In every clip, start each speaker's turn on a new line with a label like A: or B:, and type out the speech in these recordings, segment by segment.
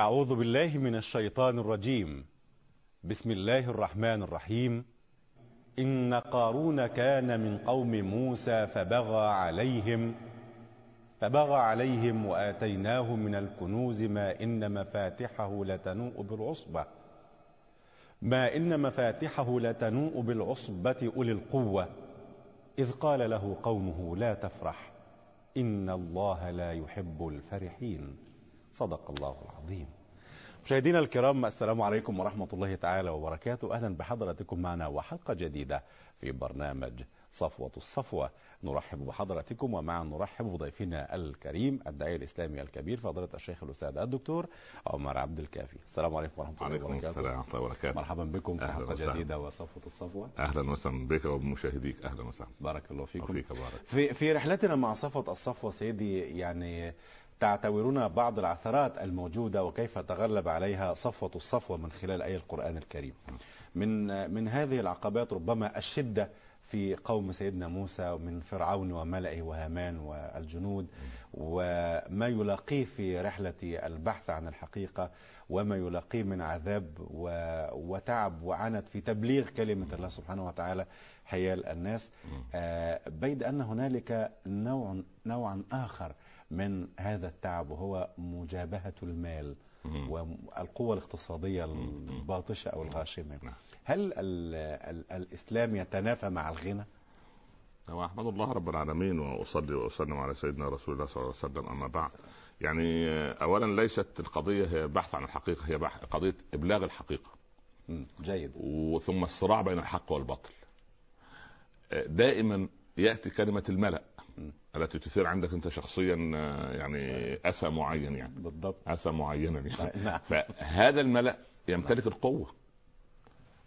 A: أعوذ بالله من الشيطان الرجيم. بسم الله الرحمن الرحيم. إن قارون كان من قوم موسى فبغى عليهم فبغى عليهم وآتيناه من الكنوز ما إن مفاتحه لتنوء بالعصبة ما إن مفاتحه لتنوء بالعصبة أولي القوة. إذ قال له قومه لا تفرح إن الله لا يحب الفرحين. صدق الله العظيم. مشاهدينا الكرام السلام عليكم ورحمة الله تعالى وبركاته. أهلا بحضراتكم معنا وحلقة جديدة في برنامج صفوة الصفوة. نرحب بحضراتكم ومعا نرحب بضيفنا الكريم الداعية الإسلامي الكبير فضيلة الشيخ الأستاذ الدكتور عمر عبد الكافي. السلام عليكم ورحمة الله
B: وعليكم
A: وبركاته.
B: السلام ورحمة الله وبركاته.
A: مرحبا بكم في حلقة
B: وسهلا.
A: جديدة وصفوة الصفوة.
B: أهلا وسهلا بك وبمشاهديك أهلا وسهلا.
A: بارك الله فيكم.
B: وفيك بارك.
A: في في رحلتنا مع صفوة الصفوة سيدي يعني تعتبرون بعض العثرات الموجودة وكيف تغلب عليها صفوة الصفوة من خلال آية القرآن الكريم. من من هذه العقبات ربما الشدة في قوم سيدنا موسى من فرعون وملئه وهامان والجنود وما يلاقيه في رحلة البحث عن الحقيقة وما يلاقيه من عذاب وتعب وعنت في تبليغ كلمة الله سبحانه وتعالى حيال الناس. آه، بيد أن هنالك نوع نوعا آخر من هذا التعب وهو مجابهة المال. والقوة الاقتصادية الباطشة أو الغاشمة
B: نعم.
A: هل ال ال الإسلام يتنافى مع الغنى؟
B: وأحمد الله رب العالمين وأصلي وأسلم على سيدنا رسول الله صلى الله عليه وسلم أما بعد يعني أولا ليست القضية هي بحث عن الحقيقة هي قضية إبلاغ الحقيقة
A: جيد
B: وثم الصراع بين الحق والباطل دائما يأتي كلمة الملأ. التي تثير عندك أنت شخصيا آه، يعني أسى معين يعني.
A: بالضبط.
B: أسى معينا يعني.
A: نعم.
B: فهذا الملأ يمتلك القوة.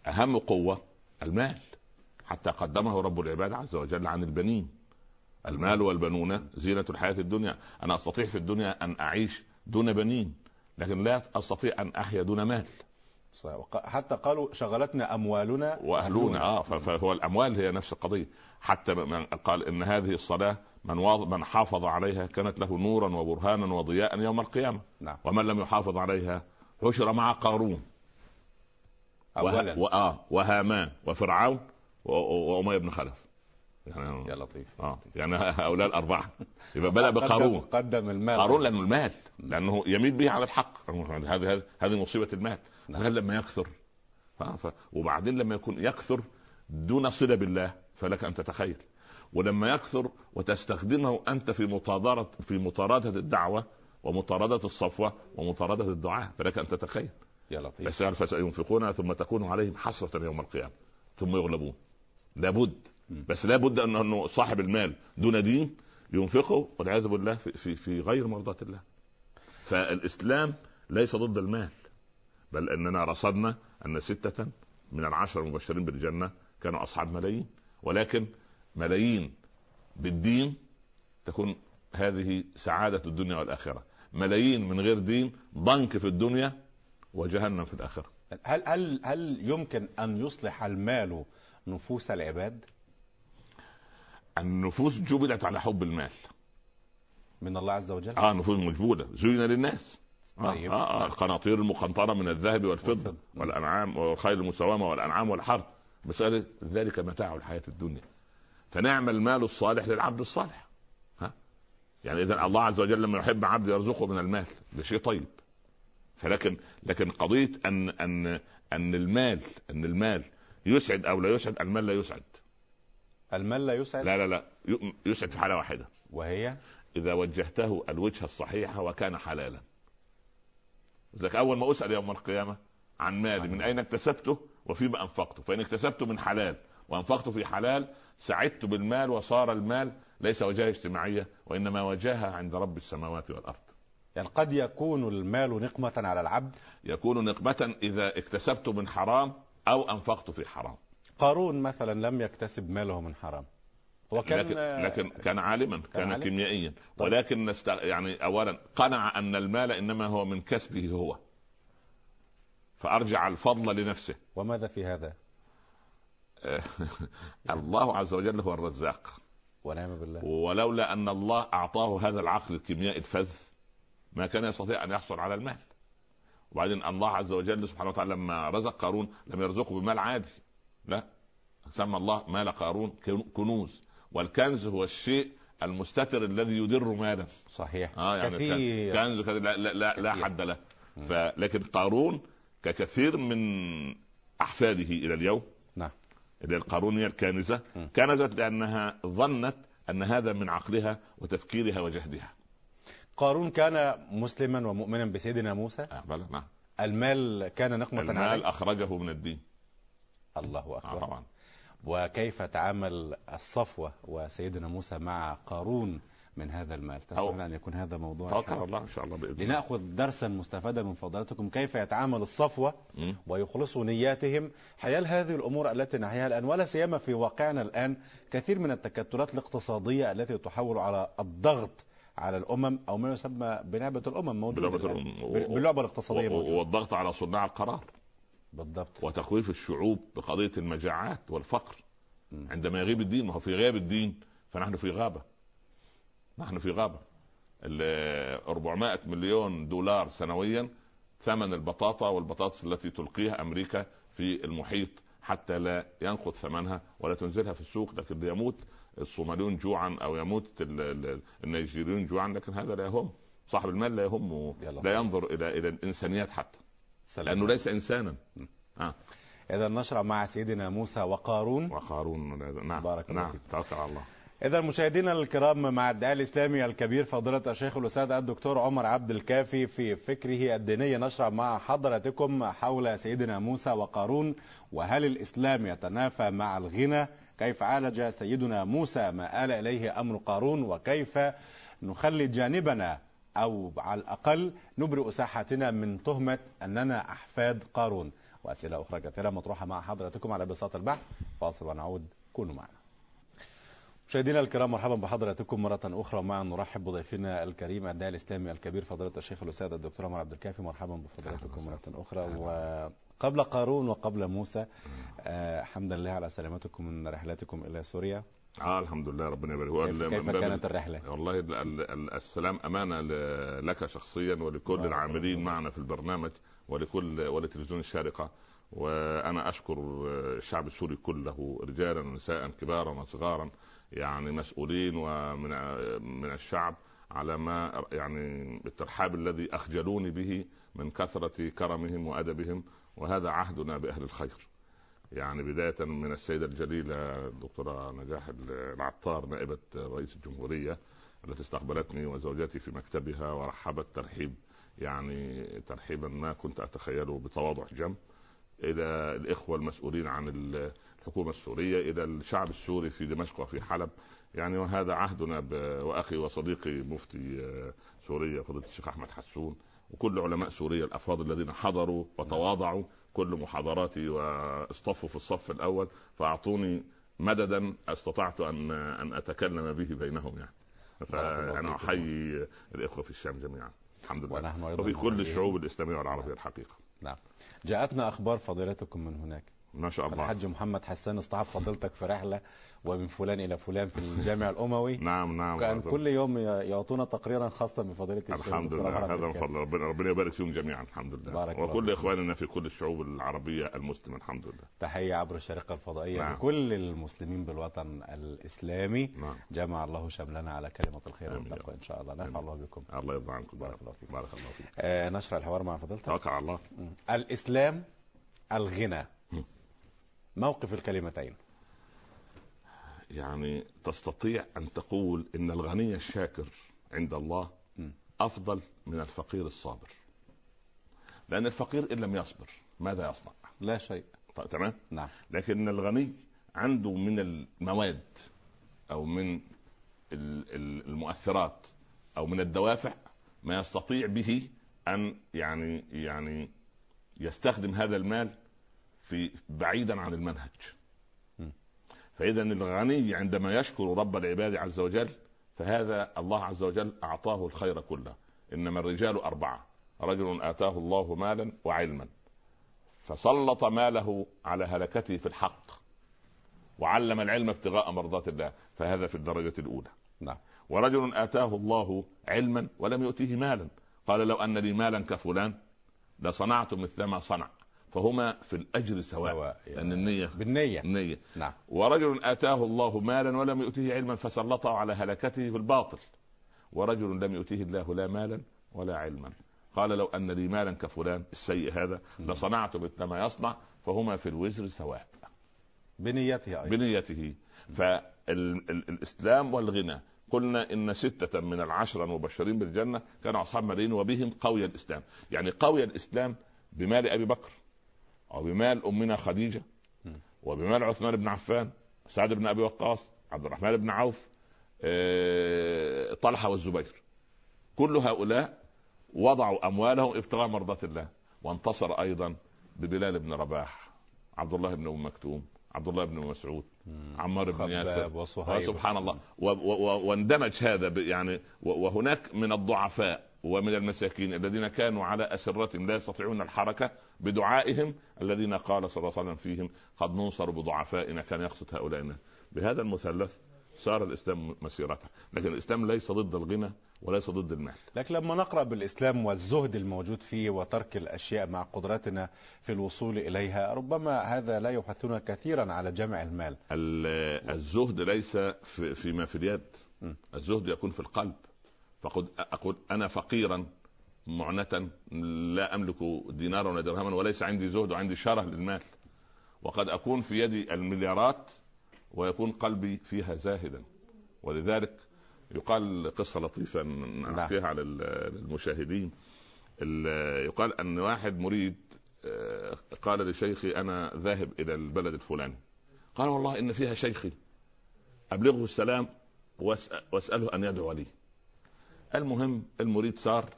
B: أهم قوة المال. حتى قدمه رب العباد عز وجل عن البنين. المال والبنون زينة الحياة الدنيا. أنا أستطيع في الدنيا أن أعيش دون بنين لكن لا أستطيع أن أحيا دون مال.
A: حتى قالوا شغلتنا أموالنا.
B: واهلونا آه فهو الأموال هي نفس القضية. حتى من قال إن هذه الصلاة من من حافظ عليها كانت له نورا وبرهانا وضياء يوم القيامة.
A: نعم.
B: ومن لم يحافظ عليها حشر مع قارون. و... آه وهامان وفرعون وأمية بن خلف. يعني
A: يا لطيف
B: آه يعني هؤلاء الأربعة. يبقى بدا بقارون.
A: قدم, المال.
B: قارون لأنه المال. لأنه يميل به على الحق. هذه هذه مصيبة المال.
A: نعم.
B: هل لما يكثر. ف... وبعدين لما يكون يكثر دون صلة بالله فلك أن تتخيل. ولما يكثر وتستخدمه أنت في مطاردة في مطاردة الدعوة ومطاردة الصفوة ومطاردة الدعاء. فلك أن تتخيل.
A: يا لطيف.
B: بس فسينفقونها ثم تكون عليهم حسرة يوم القيامة. ثم يغلبون. لابد. بس لابد انه صاحب المال دون دين ينفقه والعياذ بالله في, في, في غير مرضاة الله. فالإسلام ليس ضد المال بل أننا رصدنا أن ستة من العشر المبشرين بالجنة كانوا أصحاب ملايين. ولكن ملايين بالدين تكون هذه سعادة الدنيا والآخرة. ملايين من غير دين ضنك في الدنيا وجهنم في الآخرة.
A: هل هل هل يمكن أن يصلح المال نفوس العباد؟
B: النفوس جبلت على حب المال.
A: من الله عز وجل؟
B: آه نفوس مجبولة. زين للناس. آه,
A: طيب.
B: آه, آه القناطير المقنطرة من الذهب والفضة
A: والفضة.
B: والأنعام والخيل المسومة والأنعام والحرث مسألة ذلك متاع الحياة الدنيا. فنعم المال الصالح للعبد الصالح. ها؟ يعني إذا الله عز وجل لما يحب عبد يرزقه من المال ده شيء طيب. فلكن لكن قضية أن أن أن المال أن المال يسعد أو لا يسعد المال لا يسعد.
A: المال لا يسعد؟
B: لا لا لا. يسعد في حالة واحدة.
A: وهي؟
B: إذا وجهته الوجهة الصحيحة وكان حلالا. ذلك أول ما أسأل يوم القيامة عن مالي من أين اكتسبته؟ وفيما أنفقته. فإن اكتسبته من حلال وأنفقته في حلال سعدت بالمال وصار المال ليس وجاهة اجتماعية وإنما وجاهة عند رب السماوات والأرض
A: يعني قد يكون المال نقمة على العبد
B: يكون نقمة إذا اكتسبت من حرام أو أنفقت في حرام
A: قارون مثلا لم يكتسب ماله من حرام هو كان
B: لكن لكن كان عالما كان,
A: عالم.
B: كيميائيا
A: طيب.
B: ولكن نست... يعني اولا قنع أن المال إنما هو من كسبه هو فأرجع الفضل لنفسه
A: وماذا في هذا؟
B: الله عز وجل هو الرزاق.
A: ونعم بالله.
B: ولولا أن الله أعطاه هذا العقل الكيميائي الفذ ما كان يستطيع أن يحصل على المال. وبعدين الله عز وجل سبحانه وتعالى لما رزق قارون لم يرزقه بمال عادي. لا سمى الله مال قارون كنوز. والكنز هو الشيء المستتر الذي يدر مالا.
A: صحيح.
B: آه يعني
A: كثير.
B: كنز كذا لا لا, لا, لا
A: كثير.
B: حد له. فلكن قارون ككثير من أحفاده إلى اليوم اللي هي القارونيه الكانزه
A: م.
B: كنزت لانها ظنت أن هذا من عقلها وتفكيرها وجهدها.
A: قارون كان مسلما ومؤمنا بسيدنا موسى؟
B: آه بلى نعم.
A: المال كان نقمة
B: المال
A: عليه؟
B: أخرجه من الدين.
A: الله
B: آه
A: أكبر
B: طبعا.
A: وكيف تعامل الصفوة وسيدنا موسى مع قارون من هذا المال. تسمعون أن يكون هذا موضوع
B: توكل الله إن شاء الله الله.
A: لنأخذ درسا مستفادا من فضلاتكم. كيف يتعامل الصفوة
B: م.
A: ويخلصوا نياتهم؟ حيال هذه الأمور التي نحياها الآن ولا سيما في واقعنا الآن كثير من التكتلات الاقتصادية التي تحاول على الضغط على الأمم أو ما يسمى بلعبة الأمم موجودة
B: بلعبة
A: الآن.
B: الأمم.
A: ب- باللعبة الاقتصادية
B: و-
A: موجودة
B: والضغط على صناع القرار.
A: بالضبط.
B: وتخويف الشعوب بقضية المجاعات والفقر.
A: م.
B: عندما يغيب الدين ما هو في غياب الدين فنحن في غابة. نحن في غابة. ال 400 مليون دولار سنويا ثمن البطاطا والبطاطس التي تلقيها أمريكا في المحيط حتى لا ينقص ثمنها ولا تنزلها في السوق لكن يموت الصوماليون جوعا أو يموت ال- ال- النيجيريون جوعا لكن هذا لا يهم. صاحب المال لا يهمه. لا ينظر إلى إلى الإنسانيات حتى.
A: سلام.
B: لأنه ليس انسانا. آه.
A: إذا نشرع مع سيدنا موسى وقارون.
B: وقارون نعم.
A: بارك الله
B: نعم.
A: فيك.
B: توكل على الله.
A: إذا مشاهدينا الكرام مع الداعي الإسلامي الكبير فضيلة الشيخ الأستاذ الدكتور عمر عبد الكافي في فكره الديني نشرع مع حضراتكم حول سيدنا موسى وقارون وهل الإسلام يتنافى مع الغنى؟ كيف عالج سيدنا موسى ما آل إليه أمر قارون؟ وكيف نخلي جانبنا أو على الأقل نبرئ ساحتنا من تهمة أننا أحفاد قارون؟ وأسئلة أخرى كثيرة مطروحة مع حضراتكم على بساط البحث فاصل ونعود كونوا معنا. مشاهدينا الكرام مرحبا بحضراتكم مرة أخرى. معا نرحب بضيفنا الكريم الداعي الإسلامي الكبير فضيلة الشيخ الأستاذ الدكتور عمر عبد الكافي. مرحبا بفضيلتكم مرة أخرى. وقبل قارون وقبل موسى آه حمدا لله على سلامتكم من رحلاتكم إلى سوريا.
B: آه الحمد لله ربنا يبارك.
A: كيف, كانت الرحلة؟
B: والله ال- ال- ال- السلام أمانة لك شخصيا ولكل
A: بارك
B: العاملين. معنا في البرنامج ولكل ولتلفزيون الشارقة. وأنا أشكر الشعب السوري كله رجالا ونساء كبارا وصغارا يعني مسؤولين ومن من الشعب على ما يعني الترحاب الذي أخجلوني به من كثرة كرمهم وأدبهم وهذا عهدنا بأهل الخير. يعني بداية من السيدة الجليلة الدكتورة نجاح العطار نائبة رئيس الجمهورية التي استقبلتني وزوجتي في مكتبها ورحبت ترحيب يعني ترحيبا ما كنت أتخيله بتواضع جم. إلى الإخوة المسؤولين عن الحكومة السورية. إلى الشعب السوري في دمشق وفي حلب يعني وهذا عهدنا وأخي وصديقي مفتي آه، سوريا فضيلة الشيخ أحمد حسون وكل علماء سوريا الأفاضل الذين حضروا وتواضعوا كل محاضراتي واصطفوا في الصف الأول فأعطوني مددا استطعت أن أن أتكلم به بينهم يعني.
A: فأنا.
B: أحيي الإخوة في الشام جميعا. الحمد لله. وفي كل. الشعوب الإسلامية والعربية الحقيقة.
A: نعم. جاءتنا أخبار فضيلتكم من هناك.
B: ما شاء الله
A: الحاج محمد حسان اصطحب فضيلتك في رحلة ومن فلان إلى فلان في الجامع الأموي
B: نعم نعم
A: كان كل يوم يعطونا تقريرا خاصا بفضيلة الشيخ
B: الحمد لله هذا من. فضل ربنا ربنا يبارك فيهم جميعا الحمد لله
A: بارك
B: وكل. إخواننا في كل الشعوب العربية المسلمة الحمد لله
A: تحية عبر الشارقة الفضائية
B: نعم.
A: لكل المسلمين بالوطن الإسلامي
B: نعم
A: جمع الله شملنا على كلمة الخير. والتقوى إن شاء الله نفع. الله بكم
B: الله يرضى عنكم
A: بارك الله فيك.
B: بارك الله فيك
A: آه نشرح الحوار مع فضيلتك
B: توكل على الله
A: مم. الإسلام الغنى. موقف الكلمتين.
B: يعني تستطيع أن تقول إن الغني الشاكر عند الله. أفضل من الفقير الصابر. لأن الفقير إن لم يصبر ماذا يصنع؟
A: لا شيء.
B: ط- تمام؟
A: نعم.
B: لكن الغني عنده من المواد أو من ال- ال- المؤثرات أو من الدوافع ما يستطيع به أن يعني يعني يستخدم هذا المال في بعيدا عن المنهج. فاذا الغني عندما يشكر رب العباد عز وجل فهذا الله عز وجل أعطاه الخير كله. إنما الرجال أربعة. رجل آتاه الله مالا وعلما. فسلط ماله على هلكته في الحق. وعلم العلم ابتغاء مرضات الله. فهذا في الدرجة الأولى.
A: نعم.
B: ورجل آتاه الله علما ولم يؤتيه مالا. قال لو أن لي مالا كفلان لصنعت مثل ما صنع. فهما في الأجر سواء,
A: سواء.
B: لأن النية
A: بالنية.
B: النية.
A: نعم.
B: ورجل آتاه الله مالا ولم يؤته علما فسلطه على هلكته في الباطل. ورجل لم يؤته الله لا مالا ولا علما. قال لو أن لي مالا كفلان السيء هذا لصنعت مثل ما يصنع فهما في الوزر سواء.
A: بنيته أيضا.
B: بنيته. فالاسلام والغنى. قلنا إن ستة من العشرة المبشرين بالجنة كانوا أصحاب مدين وبهم قوي الإسلام، يعني قوي الإسلام بمال أبي بكر. أو بمال أمنا خديجة وبمال عثمان بن عفان، سعد بن أبي وقاص، عبد الرحمن بن عوف، آه، طلحة والزبير. كل هؤلاء وضعوا أموالهم ابتغاء مرضات الله، وانتصر أيضا ببلال بن رباح، عبد الله بن أم مكتوم، عبد الله بن مسعود، عمار بن ياسر. سبحان الله. واندمج هذا يعني وهناك من الضعفاء ومن المساكين الذين كانوا على اسرتهم لا يستطيعون الحركة بدعائهم الذين قال صلى الله عليه وسلم فيهم قد ننصر بضعفائنا كان يقصد هؤلاء الناس. بهذا المثلث صار الإسلام مسيرته. لكن الإسلام ليس ضد الغنى وليس ضد المال
A: لكن لما نقرأ بالإسلام والزهد الموجود فيه وترك الأشياء مع قدرتنا في الوصول إليها ربما هذا لا يحثنا كثيرا على جمع المال.
B: ال- الزهد ليس في فيما في اليد. الزهد يكون في القلب. فقد أقول أنا فقيرا معنة لا أملك دينارا ولا درهما وليس عندي زهد وعندي شره للمال. وقد أكون في يدي المليارات ويكون قلبي فيها زاهدا. ولذلك يقال قصة لطيفة نحكيها على ال- المشاهدين ال- يقال أن واحد مريد آه، قال لشيخي أنا ذاهب إلى البلد الفلاني. قال والله إن فيها شيخي. أبلغه السلام وأسأله أن يدعو لي. المهم المريد صار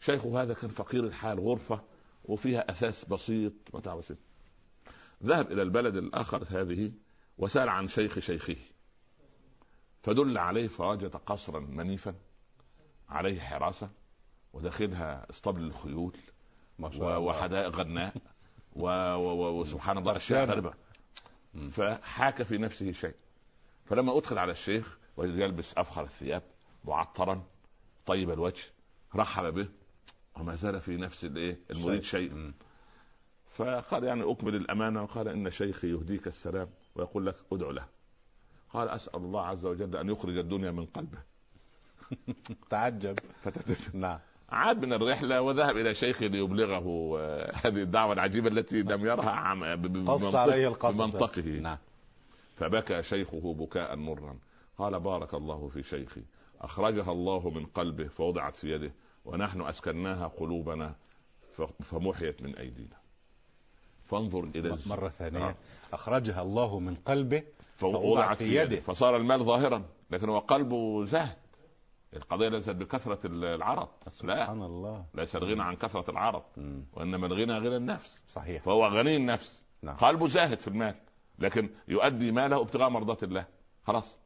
B: شيخه هذا كان فقير الحال غرفة وفيها أثاث بسيط متاع بسيط ذهب إلى البلد الآخر هذه وسأل عن شيخ شيخه. فدل عليه فوجد قصرا منيفا عليه حراسة وداخلها اسطبل الخيول
A: ما شاء الله.
B: وحدائق غناء وسبحان الله
A: أشياء.
B: غريبة. فحاك في نفسه شيء. فلما أدخل على الشيخ وجد يلبس أفخر الثياب معطرا طيب الوجه رحب به وما زال في نفس الإيه؟ المريد شيء. فقال يعني اكمل الأمانة وقال إن شيخي يهديك السلام ويقول لك ادعو له. قال أسأل الله عز وجل أن يخرج الدنيا من قلبه.
A: تعجب. نعم.
B: عاد من الرحلة وذهب إلى شيخه ليبلغه آه، هذه الدعوة العجيبة التي لم يرها بمنطق- بمنطقه.
A: نعم.
B: فبكى شيخه بكاء مرا. قال بارك الله في شيخي. أخرجها الله من قلبه فوضعت في يده ونحن أسكناها قلوبنا فمحيت من أيدينا. فانظر إلى الز-
A: مرة ثانية.
B: آه.
A: أخرجها الله من قلبه
B: فوضعت في يده. فصار المال ظاهرا لكن هو قلبه زهد. القضية ليست بكثرة العرض. لا.
A: سبحان الله.
B: ليس الغنى عن كثرة العرض
A: مم.
B: وإنما الغنى غنى النفس.
A: صحيح.
B: فهو غني النفس.
A: نعم.
B: قلبه زاهد في المال لكن يؤدي ماله ابتغاء مرضات الله. خلاص.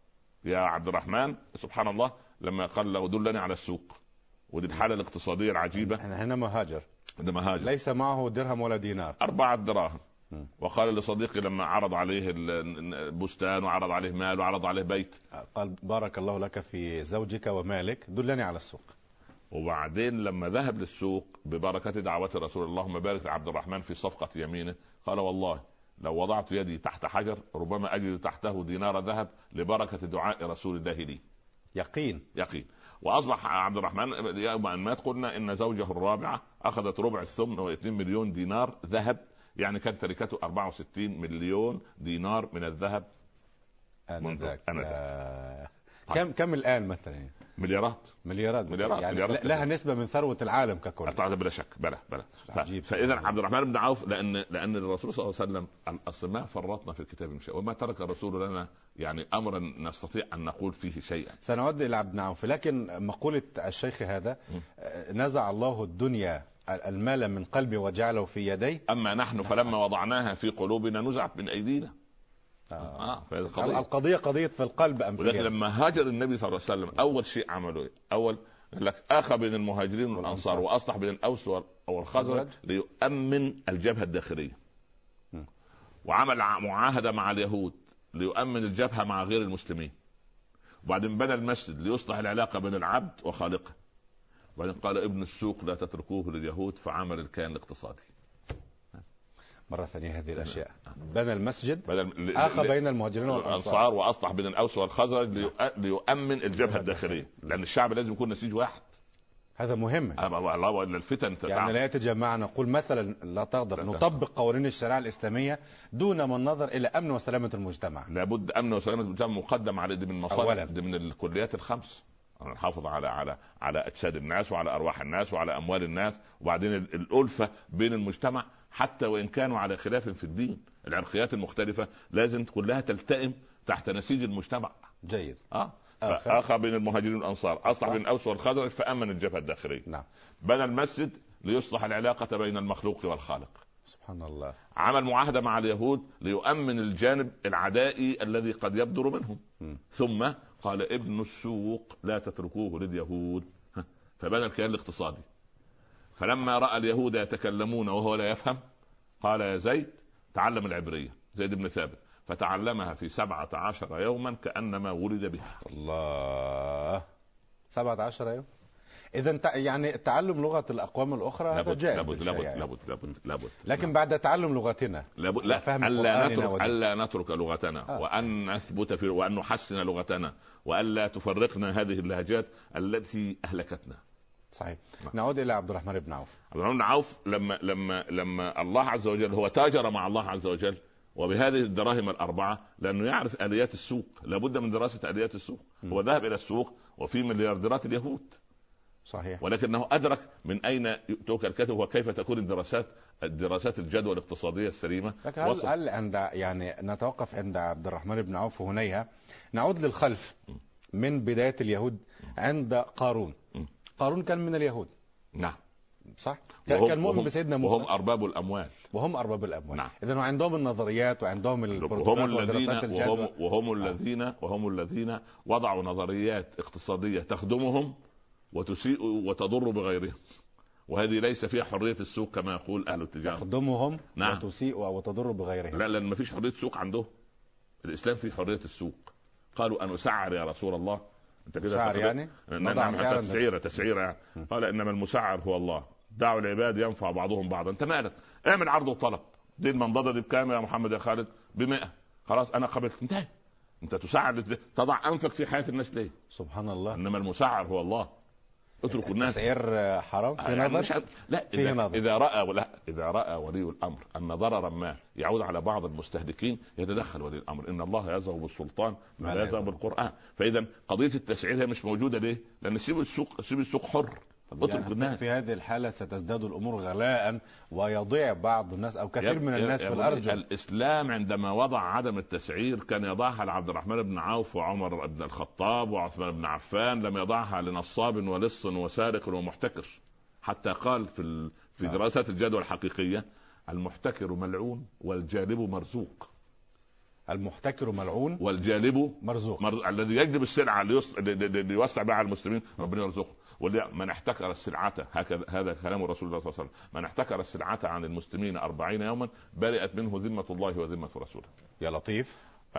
B: يا عبد الرحمن سبحان الله لما قال له دلني على السوق. ودي الحالة الاقتصادية العجيبة.
A: إحنا هنا مهاجر.
B: عندما هاجر
A: ليس معه درهم ولا دينار.
B: أربعة دراهم. وقال لصديقي لما عرض عليه ال- البستان وعرض عليه مال وعرض عليه بيت.
A: قال بارك الله لك في زوجك ومالك دلني على السوق.
B: وبعدين لما ذهب للسوق ببركة دعوة رسول الله اللهم بارك لعبد الرحمن في صفقة يمينه؟ قال والله لو وضعت يدي تحت حجر ربما أجد تحته دينار ذهب لبركة دعاء رسول الله لي.
A: يقين.
B: يقين. وأصبح عبد الرحمن يوم أن مات قلنا إن زوجه الرابعة أخذت ربع الثمن و 2 مليون دينار ذهب. يعني كانت تركته 64 مليون دينار من الذهب.
A: آنذاك.
B: آنذاك.
A: آه، كم كم الآن مثلا؟
B: مليارات.
A: مليارات.
B: مليارات-
A: يعني
B: مليارات
A: لها نسبة من ثروة العالم ككل.
B: طبعا بلا شك. بلا بلا. فاذا عبد الرحمن بن عوف لأن لأن الرسول صلى الله عليه وسلم اصل ما فرطنا في الكتاب من شيء وما ترك الرسول لنا يعني أمرا نستطيع أن نقول فيه شيئا.
A: سنعود إلى عبد نعوف لكن مقولة الشيخ هذا آه، نزع الله الدنيا المال من قلبي وجعله في يدي
B: أما نحن فلما وضعناها في قلوبنا نزعت من أيدينا.
A: آه.
B: آه فهذه قضيه
A: القضية قضية في القلب أم في
B: ولكن لما هاجر النبي صلى الله عليه وسلم أول شيء عملوا إيه؟ أول قال لك اخى بين المهاجرين والانصار
A: والأنصار.
B: وأصلح بين الأوس وال- والخزرج ليؤمن الجبهة الداخلية
A: م.
B: وعمل معاهدة مع اليهود ليؤمن الجبهة مع غير المسلمين وبعدين بنى المسجد ليصلح العلاقة بين العبد وخالقه وبعدين قال ابن السوق لا تتركوه لليهود فعمل الكيان الاقتصادي
A: مرة ثانية هذه الأشياء. بنى المسجد
B: بدل
A: آخى بين المهاجرين والأنصار.
B: وأصلح بين الأوس والخزرج ليؤ- ليؤمن الجبهة الداخلية. لأن الشعب لازم يكون نسيج واحد.
A: هذا مهم.
B: الله الفتن تتعب.
A: يعني لا يتجمع نقول مثلا لا تقدر
B: لا
A: نطبق قوانين الشريعة الإسلامية دون ما النظر إلى أمن وسلامة المجتمع.
B: لابد أمن وسلامة المجتمع مقدم على دي من مصالح. دي من الكليات الخمس. نحافظ على على على أجساد الناس وعلى أرواح الناس وعلى أموال الناس. وبعدين ال- الألفة بين المجتمع حتى وإن كانوا على خلاف في الدين العرقيات المختلفة لازم كلها تلتئم تحت نسيج المجتمع.
A: جيد.
B: آه؟
A: آخر.
B: فاخى بين المهاجرين والأنصار اصلح. بين الاوس والخزرج فأمن الجبهة الداخلية.
A: نعم.
B: بنى المسجد ليصلح العلاقة بين المخلوق والخالق.
A: سبحان الله.
B: عمل معاهدة مع اليهود ليؤمن الجانب العدائي الذي قد يبدر منهم.
A: م.
B: ثم قال ابن السوق لا تتركوه لليهود. فبنى الكيان الاقتصادي. فلما رأى اليهود يتكلمون وهو لا يفهم قال يا زيد تعلم العبرية. زيد بن ثابت. فتعلمها في سبعة عشر يوما كأنما ولد بها.
A: الله. 17 يوم؟ إذا تع- يعني تعلم لغة الأقوام الأخرى هذا
B: لابد
A: جائز
B: لابد لابد
A: بالشريعة.
B: لابد لابد لابد.
A: لكن بعد تعلم لغتنا
B: لابد لا
A: فهم ألا
B: نترك. ألا نترك لغتنا
A: آه.
B: وأن نثبت في وأن نحسن لغتنا والا تفرقنا هذه اللهجات التي أهلكتنا.
A: صحيح.
B: نعم.
A: نعود إلى عبد الرحمن بن عوف.
B: عبد الرحمن بن عوف لما لما لما الله عز وجل هو تاجر مع الله عز وجل وبهذه الدراهم الأربعة لأنه يعرف آليات السوق لابد من دراسة آليات السوق.
A: م.
B: هو ذهب إلى السوق وفي مليارديرات اليهود.
A: صحيح.
B: ولكنه أدرك من أين يؤتوك الكتب وكيف تكون الدراسات الدراسات الجدوى الاقتصادية السليمة.
A: لكن هل,
B: وصل-
A: هل عند يعني نتوقف عند عبد الرحمن بن عوف هنيها؟ نعود للخلف من بداية اليهود عند قارون. قارون كان من اليهود.
B: نعم.
A: صح؟
B: وهم-
A: كان مؤمن
B: وهم-
A: بسيدنا
B: وهم
A: موسى
B: أرباب الأموال.
A: وهم أرباب الأموال.
B: نعم.
A: إذا عندهم النظريات وعندهم
B: وهم الذين وهم,
A: الجدوى.
B: وهم الذين وهم الذين وضعوا نظريات اقتصادية تخدمهم وتسيء وتضر بغيرهم. وهذه ليس فيها حرية السوق كما يقول أهل التجارة.
A: تخدمهم
B: نعم.
A: وتسيء وتضر بغيرهم.
B: لا لأن ما فيش حرية سوق عندهم الإسلام فيه حرية السوق. قالوا أن نسعر يا رسول الله. أنت كده
A: سعر
B: تقدر-
A: يعني؟
B: نعم
A: نضع
B: نعم تسعيره تسعيرة يعني. قال إنما المسعر هو الله. دعوا العباد ينفع بعضهم بعضا. أنت مالك؟ اعمل عرض وطلب دي المنضدة دي بكام يا محمد يا خالد؟ ب 100 خلاص أنا قبلت. انتهى. أنت تسعر تضع أنفك في حياة الناس ليه؟
A: سبحان الله.
B: إنما المسعر هو الله. اتركوا الناس.
A: تسعير حرام؟ في
B: يعني مش لا
A: فيه
B: إذا,
A: نظر.
B: إذا رأى ولا إذا رأى ولي الأمر أن ضررا ما يعود على بعض المستهلكين يتدخل ولي الأمر. إن الله يزغ بالسلطان
A: ما لا
B: يزغ. بالقرآن. فإذا قضية التسعير هي مش موجودة ليه؟ لأن سيب السوق سيب السوق حر. اترك
A: يعني
B: الناس.
A: في هذه الحالة ستزداد الأمور غلاء ويضيع بعض الناس أو كثير من الناس في
B: بني،
A: الأرجل.
B: الإسلام عندما وضع عدم التسعير كان يضعها لعبد الرحمن بن عوف وعمر بن الخطاب وعثمان بن عفان لم يضعها لنصاب ولص وسارق ومحتكر. حتى قال في. في
A: نعم.
B: دراسات الجدوى الحقيقية المحتكر ملعون والجالب مرزوق.
A: المحتكر ملعون
B: والجالب
A: مرزوق.
B: مر... الذي يجلب السلعه ليوسع بها على المسلمين ربنا يرزقه. واللي من احتكر السلعة هكذا هذا كلام رسول الله صلى الله عليه وسلم. من احتكر السلعة عن المسلمين أربعين يوما برئت منه ذمة الله وذمة رسوله.
A: يا لطيف.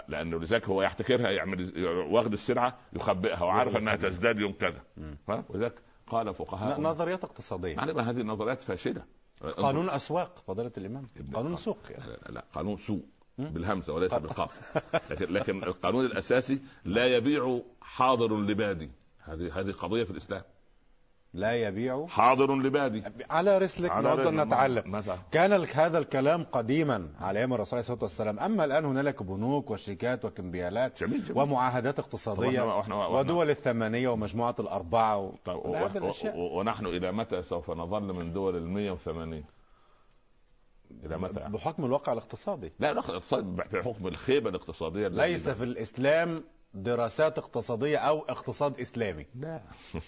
B: لأنه لذلك هو يحتكرها يعمل واخد السلعة يخبئها وعارف
A: إنها.
B: تزداد يوم كذا؟ ولذلك قال فقهاء
A: نظريات اقتصادية.
B: يعني هذه النظريات فاشلة.
A: قانون أسواق فضيلة الإمام.
B: ابن
A: قانون. سوق يعني.
B: لا, لا قانون سوق. بالهمزة وليس بالقاف. لكن لكن القانون الأساسي لا يبيع حاضر لبادي. هذه هذه قضية في الإسلام.
A: لا يبيع.
B: حاضر لبادي.
A: على رسلك
B: على رأي-
A: نتعلم.
B: مثلا
A: كان هذا الكلام قديما على أيام الرسول عليه الصلاة والسلام. أما الآن هنالك بنوك وشيكات وكمبيالات
B: جميل جميل.
A: ومعاهدات
B: طب
A: اقتصاديه
B: وإحنا- وإحنا- وإحنا-
A: ودول الثمانية ومجموعة الأربعة و...
B: طب و- و- ونحن إلى متى سوف نظل من دول ال 180 إلى متى؟
A: بحكم الواقع الاقتصادي.
B: لا لا اقتصاد بحكم الخيبة الاقتصادية
A: ليس في الإسلام دراسات اقتصادية أو اقتصاد إسلامي.
B: لا.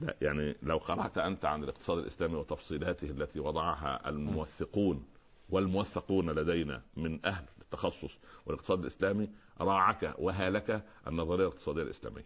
B: لا يعني لو قرأت أنت عن الاقتصاد الإسلامي وتفصيلاته التي وضعها الموثقون والموثقون لدينا من أهل التخصص والاقتصاد الإسلامي راعك وهالك النظرية الاقتصادية الإسلامية.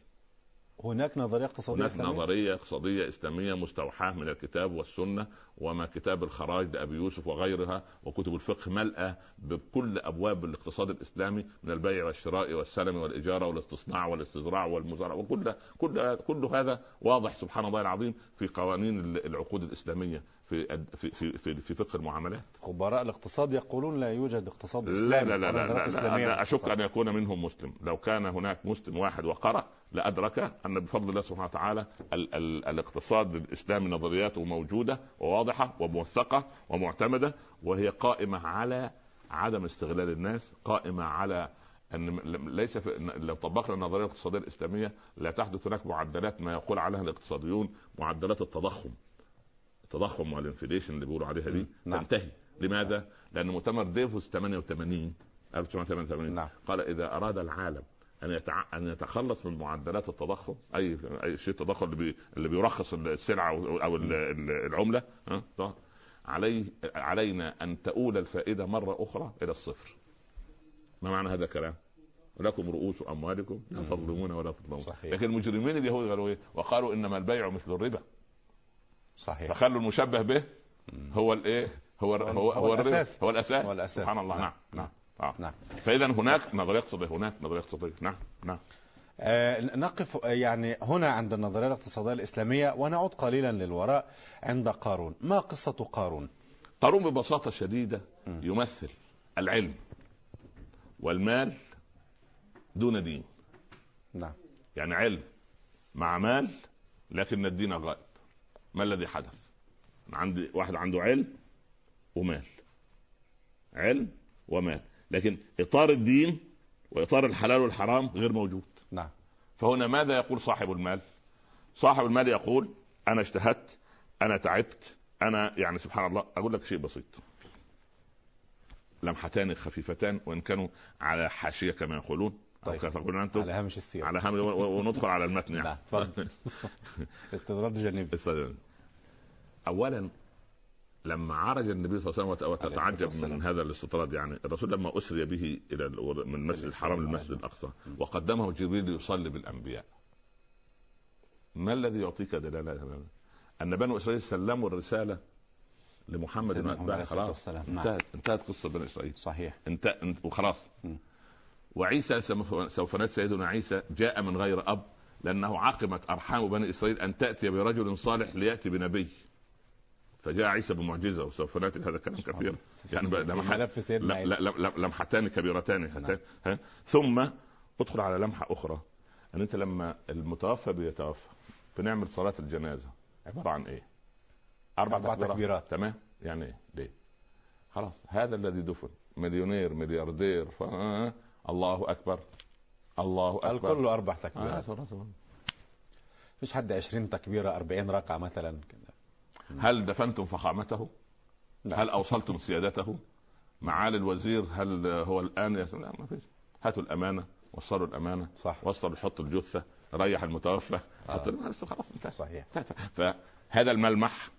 A: هناك نظرية اقتصادية
B: هناك
A: إسلامية؟
B: نظرية اقتصادية إسلامية مستوحاة من الكتاب والسنة وما كتاب الخراج لأبي يوسف وغيرها وكتب الفقه ملأى بكل أبواب الاقتصاد الإسلامي من البيع والشراء والسلم والإجارة والاستصناع والاستزراع والمزارعه وكل كل كل هذا واضح سبحان الله العظيم في قوانين العقود الإسلامية في في في في, في فقه المعاملات.
A: خبراء الاقتصاد يقولون لا يوجد اقتصاد
B: لا
A: إسلامي
B: لا لا لا, لا, لا, لا اشك
A: للاقتصاد.
B: أن يكون منهم مسلم. لو كان هناك مسلم واحد وقرأ لأدرك أن بفضل الله سبحانه وتعالى ال ال الاقتصاد الإسلامي نظرياته موجودة وواضحة وموثقة ومعتمدة وهي قائمة على عدم استغلال الناس قائمة على أن ليس في لو طبقنا النظرية الاقتصادية الإسلامية لا تحدث هناك معدلات ما يقول عليها الاقتصاديون معدلات التضخم. التضخم والانفليشن اللي بيقولوا عليها دي
A: نعم.
B: تنتهي لماذا؟ لأن مؤتمر ديفوس 88 1988
A: نعم.
B: قال إذا أراد العالم أن يتع... أن يتخلص من معدلات التضخم أي أي شيء التضخم اللي, بي... اللي بيرخص السلعة أو أو ال- ال- العملة ها طبعا. عليه علينا أن تؤول الفائدة مرة أخرى إلى الصفر ما معنى هذا الكلام؟ لكم رؤوس أموالكم لا تظلمون ولا تظلمون. لكن المجرمين اليهود قالوا إيه؟ وقالوا إنما البيع مثل الربا
A: صحيح.
B: فخلوا المشبه به هو الايه؟ هو هو هو.
A: الأساس.
B: هو الأساس.
A: هو الأساس.
B: سبحان الله.
A: نعم.
B: نعم. نعم. آه.
A: نعم.
B: فإذا هناك نظرية اقتصادية. هناك نظرية اقتصادية. نعم. نعم.
A: آه، نقف آه، يعني هنا عند النظرية الاقتصادية الإسلامية ونعود قليلا للوراء عند قارون. ما قصة قارون؟
B: قارون ببساطة شديدة يمثل العلم والمال دون دين.
A: نعم.
B: يعني علم مع مال لكن الدين غائب. ما الذي حدث؟ عندي واحد عنده علم ومال. علم ومال. لكن إطار الدين وإطار الحلال والحرام غير موجود.
A: نعم.
B: فهنا ماذا يقول صاحب المال؟ صاحب المال يقول أنا اجتهدت أنا تعبت أنا يعني سبحان الله أقول لك شيء بسيط. لمحتان خفيفتان وإن كانوا على حاشية كما يقولون
A: طيب.
B: تقولون أنتم؟
A: على هامش السيره
B: على هم وندخل على المتن
A: نعم
B: يعني
A: تفضل استطراد جانبي.
B: اولا لما عرج النبي صلى الله عليه وسلم وت- وتتعجب. من هذا الاستطراد يعني الرسول لما أسري به إلى ال- من المسجد الحرام للمسجد الأقصى وقدمه جبريل يصلي بالأنبياء ما الذي يعطيك دلالة أن بنو إسرائيل سلموا الرسالة لمحمد واتباعه خلاص
A: والسلام. نعم.
B: انتهت انتهت قصة بني إسرائيل
A: صحيح
B: انت وخلاص. وعيسى سوف نجد سيدنا عيسى جاء من غير أب لأنه عقمت أرحام بني إسرائيل أن تأتي برجل صالح ليأتي بنبي فجاء عيسى بمعجزة وسوف نأتي هذا الكلام كثيرا يعني لمحتان كبيرتان هاتان. ها؟ ثم ادخل على لمحة أخرى أن أنت لما المتوفى بيتوفى بنعمل صلاة الجنازة عبارة عن إيه؟ أربع,
A: أربع تكبيرات.
B: تمام يعني إيه؟ ليه؟ خلاص هذا الذي دفن مليونير ملياردير ف... آه، الله أكبر الله أكبر
A: الكل أربع
B: آه،
A: تكبيرات
B: الله.
A: فيش حد 20 تكبيرة 40 ركعة مثلا
B: هل دفنتم فخامته؟
A: نعم.
B: هل أوصلتم سيادته؟ معالي الوزير هل هو الآن يس... لا ما فيش. هاتوا الأمانة وصلوا الأمانة
A: صح.
B: وصلوا حط الجثة ريح المتوفى. حط
A: آه.
B: خلاص انتهى.
A: صحيح.
B: فهذا الملمح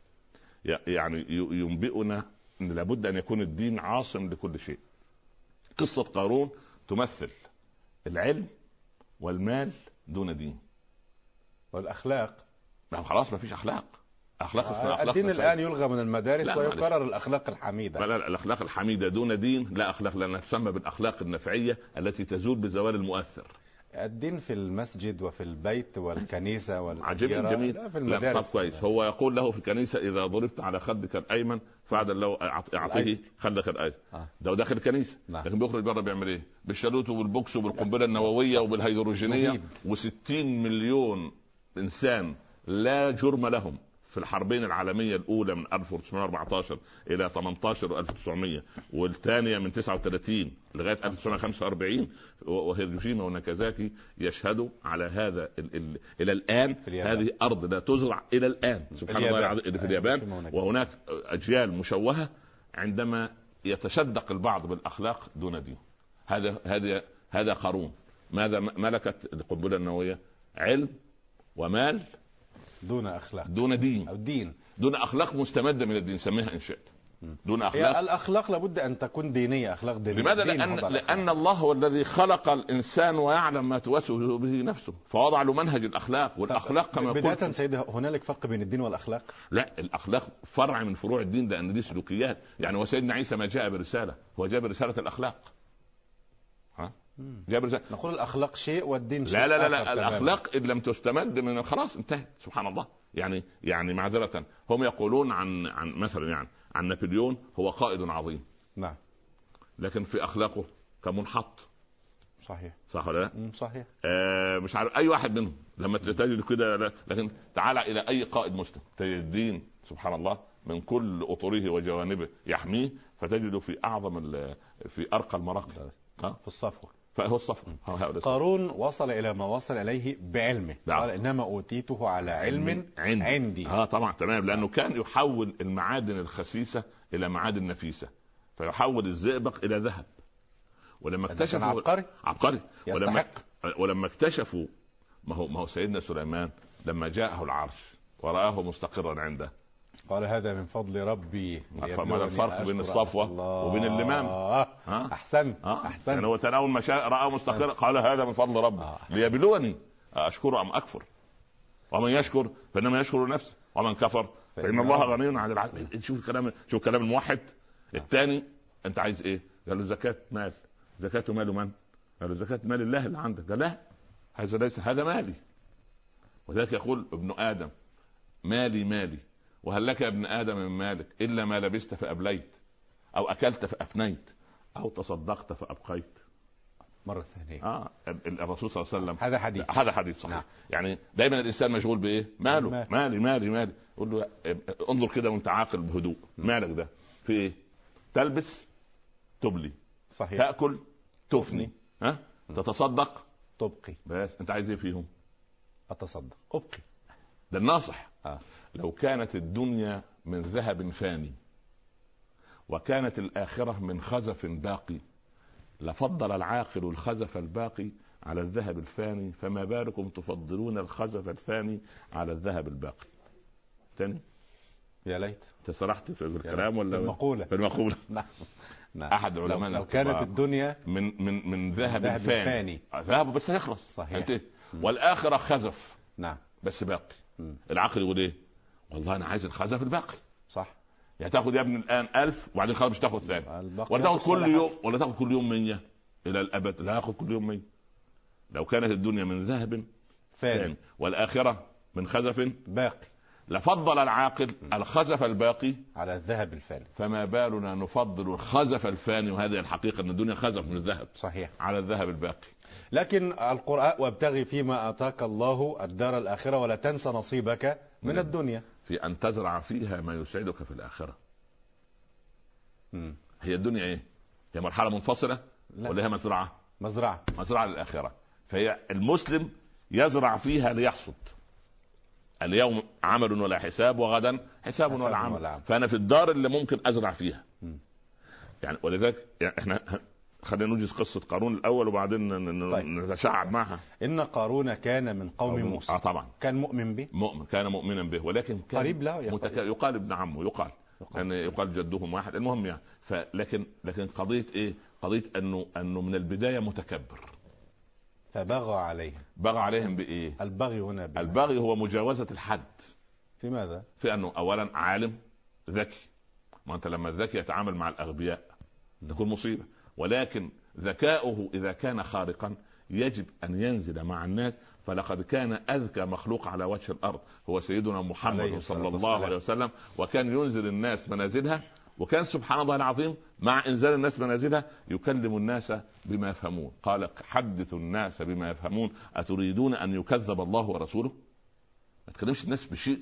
B: يعني ينبئنا إن لابد أن يكون الدين عاصم لكل شيء. قصة قارون تمثل العلم والمال دون دين.
A: والأخلاق.
B: ما خلاص ما فيش أخلاق. اخلاق اسمها أخلاق
A: الدين
B: نفسية.
A: الآن يلغى من المدارس
B: لا،.
A: ويقرر الأخلاق الحميدة
B: لا لا الأخلاق الحميدة دون دين لا أخلاق لانها تسمى بالأخلاق النفعية التي تزول بزوال المؤثر
A: الدين في المسجد وفي البيت والكنيسة والأديرة
B: جميل
A: لا في
B: لا
A: المدارس
B: طب كويس هو يقول له في الكنيسة إذا ضربت على خدك الأيمن فعل له
A: أعطيه.
B: خدك الايسر
A: آه.
B: ده داخل الكنيسة
A: نعم.
B: لكن بيخرج بره بيعمل إيه؟ بالشالوت وبالبوكس وبالقنبلة النووية وبالهيدروجينية
A: مفيد.
B: و60 مليون إنسان لا جرم لهم في الحربين العالمية الأولى من 1914 إلى 18 1900 والثانية من 39 لغاية 1945 وهيروشيما وناكازاكي يشهدوا على هذا ال ال إلى الآن
A: في اليابان.
B: هذه ارض لا تزرع إلى الآن سبحان الله. العظيم اللي في اليابان. وهناك أجيال مشوهة عندما يتشدق البعض بالأخلاق دون دين هذا هذا هذا قارون ماذا ملكت القنبلة النووية علم ومال
A: دون أخلاق.
B: دون دين.
A: أو دين.
B: دون أخلاق مستمدة من الدين. سميها إن شئت. دون أخلاق.
A: الأخلاق لابد أن تكون دينية أخلاق دينية.
B: لماذا؟
A: دين الأخلاق.
B: لأن الله هو الذي خلق الإنسان ويعلم ما توسوس به نفسه، فوضع له منهج الأخلاق، والأخلاق كما
A: بداية
B: قلت.
A: سيدي هنالك فرق بين الدين والأخلاق؟
B: لا الأخلاق فرع من فروع الدين لأن دي سلوكيات، يعني وسيدنا عيسى ما جاء برسالة، هو جاء برسالة الأخلاق. ها؟ جاء برسالة
A: نقول الأخلاق شيء والدين شيء
B: لا لا لا, لا. الأخلاق إن لم تستمد من خلاص انتهت. سبحان الله، يعني يعني معذرة. هم يقولون عن عن مثلا يعني عن نابليون هو قائد عظيم،
A: نعم.
B: لكن في أخلاقه كمنحط.
A: صحيح.
B: صح ولا لا؟
A: صحيح.
B: آه، مش عارف. أي واحد منهم. لما تجد كده لا- لكن تعال إلى أي قائد مسلم. تجد الدين سبحان الله من كل أطره وجوانبه يحميه فتجده في أعظم ال- في أرقى المراقب ها
A: في الصفوة.
B: فهو هؤلاء
A: قارون وصل إلى ما وصل إليه بعلمه.
B: نعم.
A: قال إنما أوتيته على علم
B: عندي,
A: عندي.
B: آه طبعا تمام. لأنه كان يحول المعادن الخسيسة إلى معادن نفيسة. فيحول الزئبق إلى ذهب. ولما
A: ده
B: اكتشفوا
A: عبقري.
B: عبقري. ولما ولما اكتشفوا ما هو ما هو سيدنا سليمان لما جاءه العرش ورآه مستقرا عنده
A: قال هذا من فضل ربي.
B: فما
A: ليبلوني
B: الفرق بين
A: الله.
B: وبين اللمام؟ ها؟
A: احسنت
B: آه
A: احسنت
B: يعني هو تناول ما شاء رآه مستقرا قال هذا من فضل ربي.
A: آه.
B: ليبلوني. أشكر أم أكفر؟ ومن يشكر فإنما يشكر نفسه. ومن كفر فإن الله غني عن العالمين شوف الكلام شوف كلام الموحد. الثاني أنت عايز إيه؟ قال له زكاة مال. زكاة مال من؟ قال له زكاة مال الله اللي عندك. قال لا هذا ليس هذا مالي. وذلك يقول ابن آدم مالي مالي. وهل لك يا ابن آدم من مالك إلا ما لبست فأبليت أو أكلت فأفنيت أو تصدقت فأبقيت؟
A: مرة ثانية.
B: آه ال- الرسول صلى الله عليه وسلم.
A: هذا حديث.
B: هذا حديث صحيح.
A: نعم.
B: يعني دايما الإنسان مشغول بإيه؟ ماله.
A: المال.
B: مالي مالي مالي. قول له انظر كده وانت عاقل بهدوء. مالك ده؟ في إيه؟ تلبس تبلي.
A: صحيح.
B: تأكل تفني. ها؟ تتصدق؟
A: تبقي.
B: بس. انت عايز إيه فيهم؟
A: أتصدق. أبقي.
B: ده الناصح.
A: آه.
B: لو كانت الدنيا من ذهب فاني وكانت الآخرة من خزف باقي لفضل العاقل الخزف الباقي على الذهب الفاني فما بالكم تفضلون الخزف الفاني على الذهب الباقي؟ تاني؟
A: يا ليت.
B: انت سرحت في الكلام ولا
A: في المقولة.
B: في المقولة.
A: نعم. نعم. لو,
B: علماء
A: لو
B: الكبار.
A: كانت الدنيا
B: من من من ذهب,
A: ذهب
B: فاني, ذهب بس هيخلص.
A: صحيح.
B: انتهى. والآخرة خزف.
A: نعم.
B: بس باقي. العقل يقول إيه؟ والله أنا عايز الخزف الباقي.
A: صح.
B: يعني تاخد يا ابني الآن ألف وبعدين خلاص مش تاخد ثاني. ولا تاخد كل يوم ولا تاخد كل يوم 100 إلى الأبد لا اخذ كل يوم 100 لو كانت الدنيا من ذهب
A: فاني
B: والآخرة من خزف؟
A: باقي.
B: لفضل العاقل الخزف الباقي؟
A: على الذهب الفاني.
B: فما بالنا نفضل الخزف الفاني وهذه الحقيقة إن الدنيا خزف من الذهب.
A: صحيح.
B: على الذهب الباقي.
A: لكن القرآن وابتغي فيما آتاك الله الدار الآخرة ولا تنس نصيبك من
B: من
A: الدنيا.
B: في أن تزرع فيها ما يسعدك في الآخرة
A: مم.
B: هي الدنيا إيه؟ هي مرحلة منفصلة
A: لا.
B: ولا هي مزرعة؟
A: مزرعة
B: مزرعة للآخرة فهي المسلم يزرع فيها ليحصد اليوم عمل ولا حساب وغدا حساب
A: حساب
B: ولا عمل.
A: ولا عمل.
B: فأنا في الدار اللي ممكن أزرع فيها
A: مم.
B: يعني ولذلك يعني إحنا خلينا نوجز قصة قارون الأول وبعدين
A: طيب.
B: نتشعب معها.
A: إن قارون كان من قوم
B: آه
A: موسى.
B: طبعا.
A: كان مؤمن به؟
B: مؤمن كان مؤمنا به ولكن كان
A: قريب له
B: متك... يقال ابن عمه يقال.
A: يقال.
B: كان يقال جدهم واحد. المهم يعني فلكن لكن قضية إيه؟ قضية انه أنه من البداية متكبر.
A: فبغى عليه
B: بغى عليهم بإيه؟
A: البغي هنا بما-
B: البغي هو مجاوزة الحد.
A: في ماذا؟
B: في أنه اولا عالم ذكي. ما أنت لما الذكي يتعامل مع الأغبياء تكون مصيبة. ولكن ذكاؤه إذا كان خارقا يجب أن ينزل مع الناس. فلقد كان أذكى مخلوق على وجه الأرض هو سيدنا محمد صلى الله. عليه وسلم وكان ينزل الناس منازلها وكان سبحان الله العظيم مع إنزال الناس منازلها يكلم الناس بما يفهمون. قال حدثوا الناس بما يفهمون. أتريدون أن يكذب الله ورسوله؟ ما تكلمش الناس بشيء.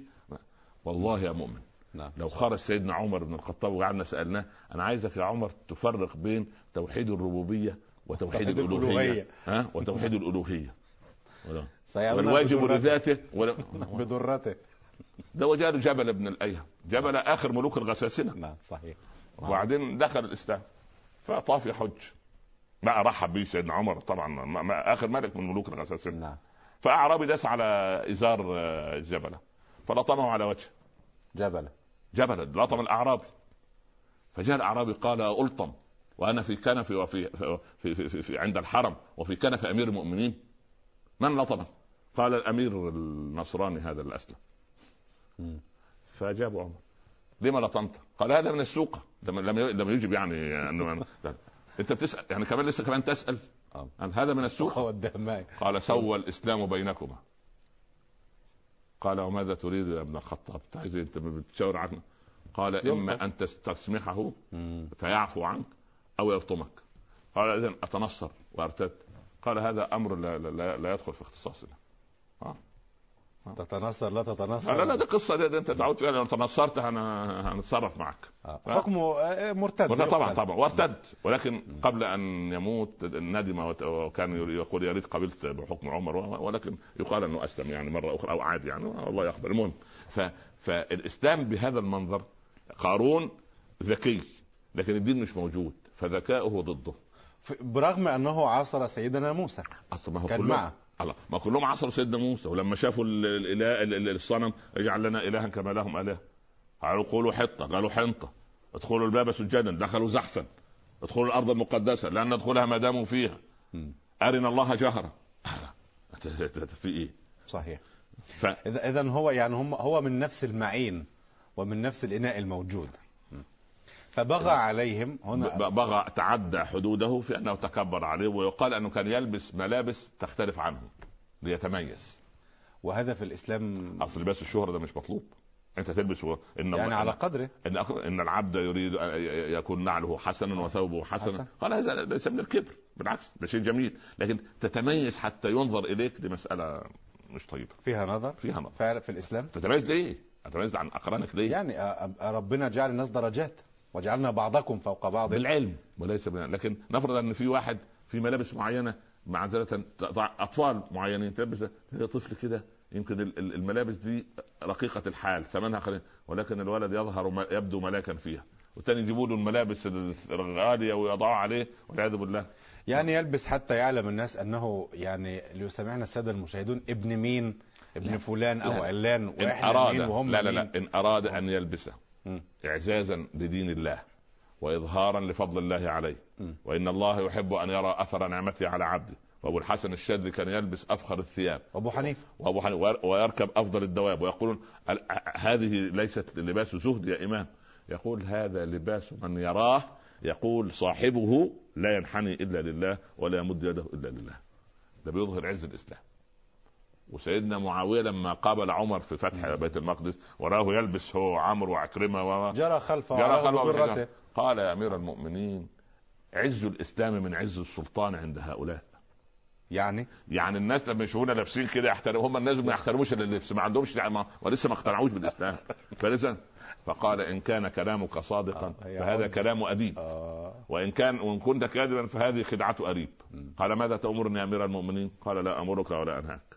B: والله يا مؤمن.
A: نعم.
B: لو خرج سيدنا عمر بن الخطاب وقعدنا سألناه أنا عايزك يا عمر تفرق بين توحيد الربوبية وتوحيد
A: توحيد الألوهية.
B: ها؟ وتوحيد
A: الألوهية.
B: والواجب. لذاته ولا.
A: بدرته
B: ده وجاله جبل ابن الأيهم. جبل آخر ملوك الغساسنة.
A: نعم صحيح.
B: وبعدين دخل الإسلام. فطاف يحج بقى رحب به سيدنا عمر طبعا ما آخر ملك من ملوك الغساسنة.
A: نعم.
B: فأعرابي داس على إزار آه، الجبل فلطمه على وجهه.
A: جبل
B: جبل لطم الأعرابي فجاء الأعرابي قال ألطم وأنا في كنفي وفي في, في, في, في, عند الحرم وفي كنف أمير المؤمنين من لطمك؟ قال الأمير النصراني هذا اللي اسلم
A: مم.
B: فاجاب عمر لما لطمت؟ قال هذا من السوق لم لم يجب يعني انه أنت بتسأل يعني كمان لسه كمان
A: تسأل.
B: قال هذا من السوق قال سوى الإسلام بينكما قال وماذا تريد يا ابن الخطاب عايز إيه؟ أنت بتشاور عنه قال
A: إما.
B: أن تستسمحه. فيعفو عنك أو يلطمك قال اذا أتنصر وأرتد قال هذا أمر لا, لا, لا يدخل في اختصاصنا آه.
A: تتنصر لا تتنصر
B: لا لا دي قصة دي, دي انت تعود فيها لو تنصرت هن- هنتصرف معك.
A: آه. حكمه آه، مرتد.
B: ولا طبعا. طبعا وارتد. ولكن قبل أن يموت ندم وكان يقول يا ريت قبلت بحكم عمر ولكن يقال أنه أسلم يعني مرة أخرى أو عاد يعني الله يقبل المهم فالإسلام بهذا المنظر قارون ذكي لكن الدين مش موجود فذكاؤه ضده.
A: برغم أنه عاصر سيدنا موسى.
B: اصل ما هو
A: كان معه.
B: الله. ما كلهم عصروا سيدنا موسى ولما شافوا ال- الاله ال- ال- الصنم اجعل لنا إلها كما لهم اله قالوا قولوا حطة قالوا حنطة. ادخلوا الباب سجدا دخلوا زحفا. ادخلوا الأرض المقدسة لن ندخلها ما داموا فيها. أرنا الله جهرا. في إيه؟
A: صحيح.
B: ف
A: إذا هو يعني هم هو من نفس المعين ومن نفس الإناء الموجود. فبغى عليهم هنا
B: بغى تعدى حدوده في أنه تكبر عليه ويقال أنه كان يلبس ملابس تختلف عنه ليتميز.
A: وهذا في الإسلام
B: أصل لباس الشهرة ده مش مطلوب. أنت تلبس و... إن
A: يعني على قدره.
B: إن إن العبد يريد أن يكون نعله حسنا وثوبه حسنا.
A: حسن.
B: قال هذا ليس من الكبر بالعكس ده شيء جميل. لكن تتميز حتى ينظر إليك دي مسألة مش طيبة.
A: فيها نظر؟
B: فيها نظر.
A: فعلا في الإسلام؟
B: تتميز ليه؟ تتميز عن أقرانك ليه؟
A: يعني ربنا جعل الناس درجات. وجعلنا بعضكم فوق بعض.
B: بالعلم وليس بالعلم. لكن نفرض أن في واحد في ملابس معينة معذرة أطفال معينين تلبس طفل كده يمكن ال- ال- الملابس دي رقيقة الحال ثمنها قليل ولكن الولد يظهر يبدو ملاكا فيها. والتاني يجيبوا له الملابس الغالية ويضعوها عليه والعياذ بالله.
A: يعني يلبس حتى يعلم الناس أنه يعني ليسمعنا السادة المشاهدون ابن مين؟ ابن
B: لا.
A: فلان أو
B: لا.
A: علان
B: إن
A: وإحنا
B: أراد
A: مين وهم
B: لا لا لا. إن أراد أن يلبسه. اعزازا لدين الله واظهارا لفضل الله عليه. وإن الله يحب أن يرى أثر نعمته على عبده. وأبو الحسن الشاذلي كان يلبس أفخر الثياب.
A: ابو حنيفة.
B: وأبو حنيفة. ويركب أفضل الدواب. ويقولون هذه ليست لباس زهد يا إمام. يقول هذا لباس من يراه يقول صاحبه لا ينحني إلا لله ولا يمد يده إلا لله. ده بيظهر عز الإسلام. وسيدنا معاوية لما قابل عمر في فتح بيت المقدس وراه يلبس هو عمرو وعكرمة و...
A: جرى خلفه
B: جرى. بالحجاب. قال يا أمير المؤمنين عز الإسلام من عز السلطان عند هؤلاء.
A: يعني؟
B: يعني الناس لما يشوفونا لابسين كده يحترموا هم الناس ما يحترموش إلا اللبس ما عندهمش ما ولسه ما اقتنعوش بالإسلام. فلسه فقال إن كان كلامك صادقا
A: آه،
B: فهذا. كلام أديب.
A: آه.
B: وإن كان وإن كنت كاذبا فهذه خدعة أريب. قال ماذا تأمرني يا أمير المؤمنين؟ قال لا أمرك ولا أنهاك.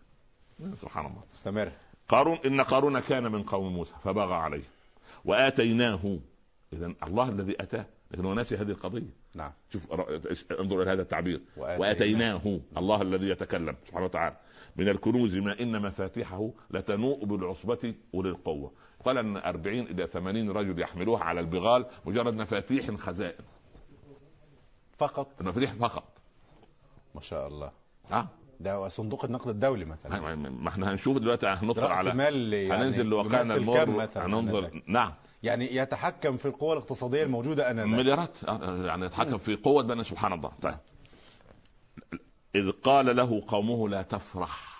B: سبحان الله.
A: استمر
B: قارون إن قارون كان من قوم موسى فبغى عليه. وآتيناه. إذا الله الذي أتاه. لكن هو ناسي هذه القضية.
A: نعم.
B: شوف انظر إلى هذا التعبير.
A: وآتيناه.
B: الله الذي يتكلم سبحانه وتعالى. من الكنوز ما إن مفاتيحه لتنوء بالعصبة أولي القوة. قال إن 40 إلى 80 رجل يحملوها على البغال مجرد مفاتيح خزائن.
A: فقط.
B: المفاتيح فقط.
A: ما شاء الله.
B: آه
A: ده صندوق النقد الدولي مثلا.
B: ما ما إحنا هنشوف دلوقتي
A: رأس
B: على
A: يعني
B: هننزل
A: كم
B: المر هننظر. نعم.
A: يعني يتحكم في القوى الاقتصادية الموجودة آنذاك.
B: مليارات آه، يعني يتحكم في قوة بني سبحان الله. طيب. إذ قال له قومه لا تفرح.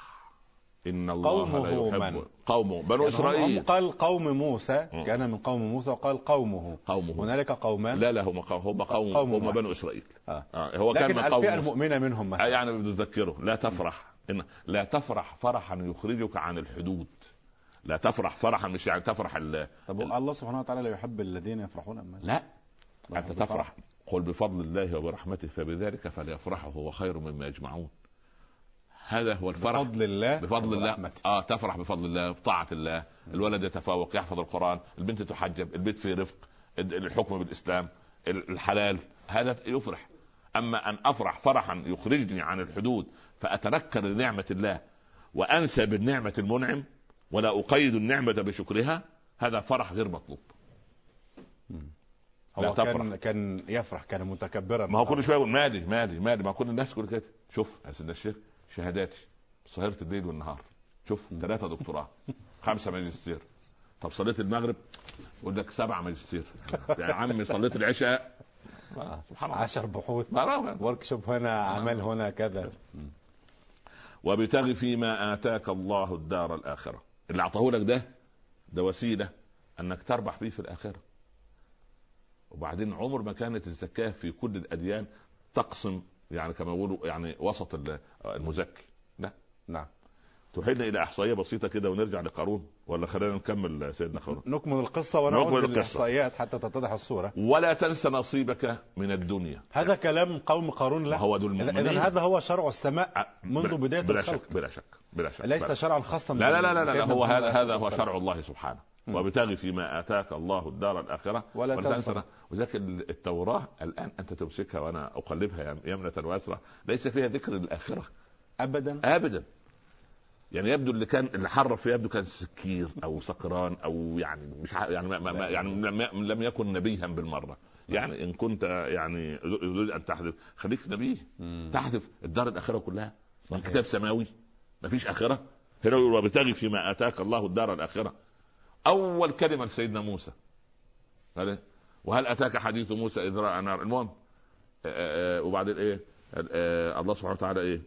B: إن الله
A: قومه
B: لا يحب
A: من؟
B: قومه. بنو
A: يعني هم قال قوم موسى. كان من قوم موسى وقال قومه.
B: قومه.
A: هنالك قومان؟
B: لا لا هم قوم هم قوم,
A: قوم
B: هم. بنو إسرائيل.
A: آه.
B: آه هو كان
A: لكن
B: من قوم
A: الفئه. المؤمنة منهم
B: آه
A: مثلا
B: يعني بتذكره. لا تفرح. إن لا تفرح فرحا يخرجك عن الحدود. لا تفرح فرحا مش يعني تفرح ال...
A: طب الله سبحانه وتعالى لا يحب الذين يفرحون أما
B: لا؟
A: يحب
B: تفرح. قل بفضل الله وبرحمته فبذلك فليفرحوا هو خير مما يجمعون. هذا هو الفرح.
A: بفضل الله
B: بفضل الله. آه تفرح بفضل الله بطاعة الله. الولد يتفوق يحفظ القرآن البنت تحجب البيت فيه رفق الحكم بالإسلام ال- الحلال. هذا يفرح. أما أن أفرح فرحا يخرجني عن الحدود فأتنكر لنعمة الله وأنسى بالنعمة المنعم ولا أقيد النعمة بشكرها هذا فرح غير مطلوب. لا
A: هو
B: تفرح.
A: كان كان يفرح كان متكبرا.
B: ما هو كل شوية يقول مالي مالي مالي ما كل الناس تقول كده. شوف يا سيدنا الشيخ. شهاداتي سهرة الليل والنهار. شوف ثلاثة دكتوراه. خمسة ماجستير. طب صليت المغرب؟ يقول لك سبعة ماجستير. يا عمي صليت العشاء. سبحان الله.
A: عشر بحوث. ورك شوب هنا عمل هنا كذا.
B: وابتغ فيما آتاك الله الدار الآخرة. اللي أعطاه لك ده ده وسيلة أنك تربح به في الآخرة. وبعدين عمر ما كانت الزكاة في كل الأديان تقسم يعني كما يقولوا يعني وسط ال- المزكي لا
A: نعم.
B: تحيلنا إلى إحصائية بسيطة كده ونرجع لقارون ولا خلينا نكمل سيدنا قارون
A: نكمل القصة ونعود
B: نكمل القصة.
A: للإحصائيات حتى تتضح الصورة.
B: ولا تنس نصيبك من الدنيا.
A: هذا كلام قوم قارون لا.
B: ذو المؤمنين.
A: إذا هذا هو شرع السماء منذ بداية
B: بلا
A: الخلق.
B: شك بلا شك بلا شك
A: ليس. شرعا خاصا
B: لا لا لا لا, لا
A: بسيدنا
B: هو هذا هذا هو شرع الله سبحانه.
A: مم.
B: وابتغ فيما آتاك الله الدار الآخرة.
A: ولا تنسى.
B: وذاك التوراة الآن أنت تمسكها وأنا أقلبها يمنة ويسرى ليس فيها ذكر الآخرة.
A: أبدا.
B: ابدا. يعني يبدو اللي كان اللي حرف يبدو كان سكير أو سكران أو يعني مش يعني ما ما يعني لم لم يكن نبيها بالمرة. يعني إن كنت يعني تريد أن تحذف. خليك
A: نبيه.
B: تحذف الدار الآخرة كلها.
A: صحيح.
B: كتاب سماوي. ما فيش آخرة. هنا يقول وابتغ فيما آتاك الله الدار الآخرة. أول كلمة لسيدنا موسى؟ وهل أتاك حديث موسى إذ رأى نار؟ المهم آه، آه، وبعدين إيه؟ آه، الله سبحانه وتعالى إيه؟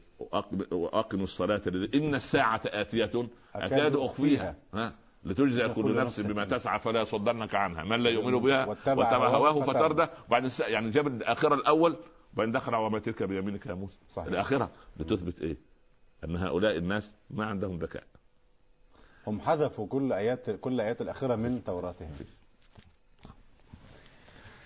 B: واقموا الصلاة إن الساعة آتية. أكاد أخفيها. ها؟ لتجزى
A: كل نفس
B: بما تسعى فلا يصدنك عنها. من لا يؤمن بها
A: واتبع هواه فتردى.
B: وبعدين يعني جاب الأخرة الأول وبعدين دخل وما تلك بيمينك يا موسى.
A: صحيح.
B: الأخرة لتثبت إيه؟ أن هؤلاء الناس ما عندهم ذكاء.
A: هم حذفوا كل آيات كل آيات الأخيرة من توراتهم.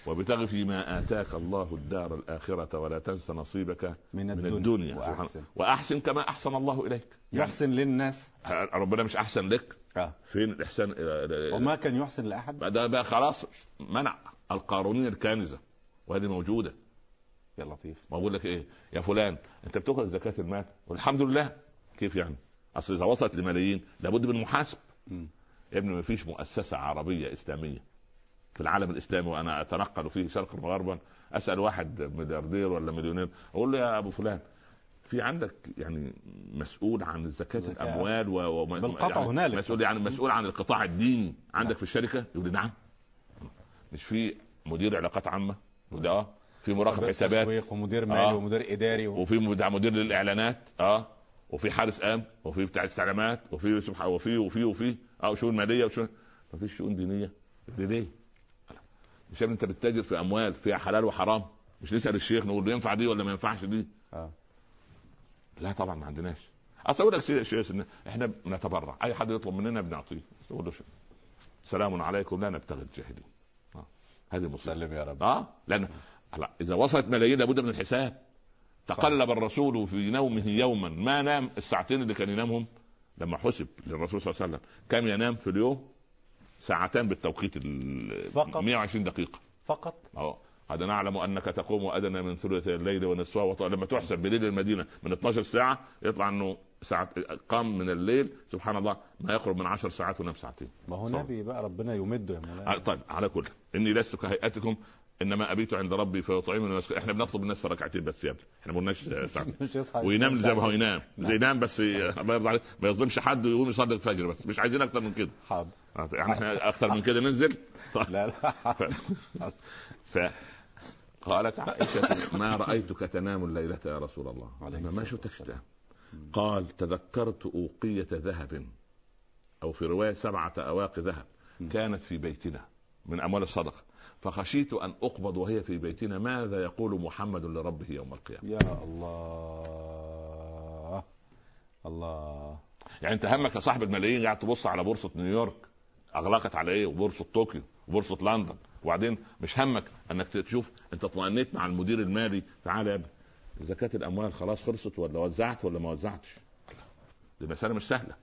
B: وابتغ فيما آتاك الله الدار الآخرة ولا تنس نصيبك
A: من
B: من
A: الدنيا,
B: الدنيا.
A: وأحسن.
B: وأحسن كما أحسن الله إليك. يعني
A: يحسن للناس.
B: ربنا مش أحسن لك؟
A: آه.
B: فين الإحسان؟
A: وما كان يحسن لأحد.
B: ده بقى خلاص منع القارونيه الكانزه وهذه موجودة.
A: يا لطيف.
B: ما بقول لك إيه؟ يا فلان أنت بتخرج زكاة المال. والحمد لله. كيف يعني؟ أصل إذا وصلت لملايين لابد من محاسب. يا ابني ما فيش مؤسسة عربية إسلامية في العالم الإسلامي وأنا أتنقل فيه شرقا وغربا أسأل واحد ملياردير ولا مليونير أقول له يا أبو فلان في عندك يعني مسؤول عن زكاة. الأموال و... و...
A: بالقطع
B: يعني
A: هنالك.
B: مسؤول يعني مسؤول عن القطاع الديني عندك. في الشركة يقول نعم مش في مدير علاقات عامة يقول آه في مراقب حسابات
A: ومدير مالي
B: آه.
A: ومدير إداري و...
B: وفي مدير للإعلانات آه وفي حارس آمن وفي بتاع استعلامات وفي سبحان وفي وفي وفي. آه شؤون مالية وشؤون. ما فيش شؤون دينية. دي ليه؟ مش أنت بتتاجر في أموال فيها حلال وحرام. مش نسال الشيخ نقول ينفع دي ولا ما ينفعش دي؟
A: آه.
B: لا طبعا ما عندناش. أصل أقول لك إن إحنا بنتبرع. أي حد يطلب مننا بنعطيه. تقول له. سلام عليكم لا نبتغي الجاهلين آه. هذه مصيبة.
A: سلم يا رب.
B: آه؟ لأن إذا وصلت ملايين لابد من الحساب. تقلب الرسول في نومه يوما. ما نام؟ الساعتين اللي كان ينامهم لما حسب للرسول صلى الله عليه وسلم. كم ينام في اليوم ساعتان بالتوقيت ال
A: فقط؟
B: 120 دقيقة.
A: فقط؟
B: آه قد نعلم أنك تقوم ادنى من ثلث الليل ونصفه وط... لما تحسب بليل المدينة من 12 ساعة يطلع إنه ساعة قام من الليل. سبحان الله ما يقرب من 10 ساعات ونام ساعتين.
A: ما هو. نبي بقى ربنا يمده يا مولانا.
B: طيب على كل. إني لست كهيئتكم إنما أبيت عند ربي فيطعمني ويسقي إحنا بنطلب الناس ركعتين بس يا ابني. إحنا ما قلناش وينام زي ما هو ينام. زي ينام بس الله يرضى عليه. ما يظلمش حد ويقوم يصلي الفجر بس. مش عايزين أكتر من كده.
A: حاضر.
B: آه، يعني إحنا أكتر من كده ننزل.
A: لا لا.
B: ف قالت عائشة ما رأيتك تنام الليلة يا رسول الله.
A: عليه
B: أنا ما شفتك. تنام. قال تذكرت أوقية ذهب. أو في رواية سبعة أواق ذهب. كانت في بيتنا. من أموال الصدقة. فخشيت أن أقبض وهي في بيتنا ماذا يقول محمد لربه يوم القيامة؟
A: يا الله. الله.
B: يعني أنت همك يا صاحب الملايين قاعد تبص على بورصة نيويورك أغلقت على إيه وبورصة طوكيو وبورصة لندن وبعدين مش همك أنك تشوف أنت اطمئنيت مع المدير المالي تعالى يا ابني. زكاة الأموال خلاص خلصت ولا وزعت ولا ما وزعتش؟ دي مسألة مش سهلة.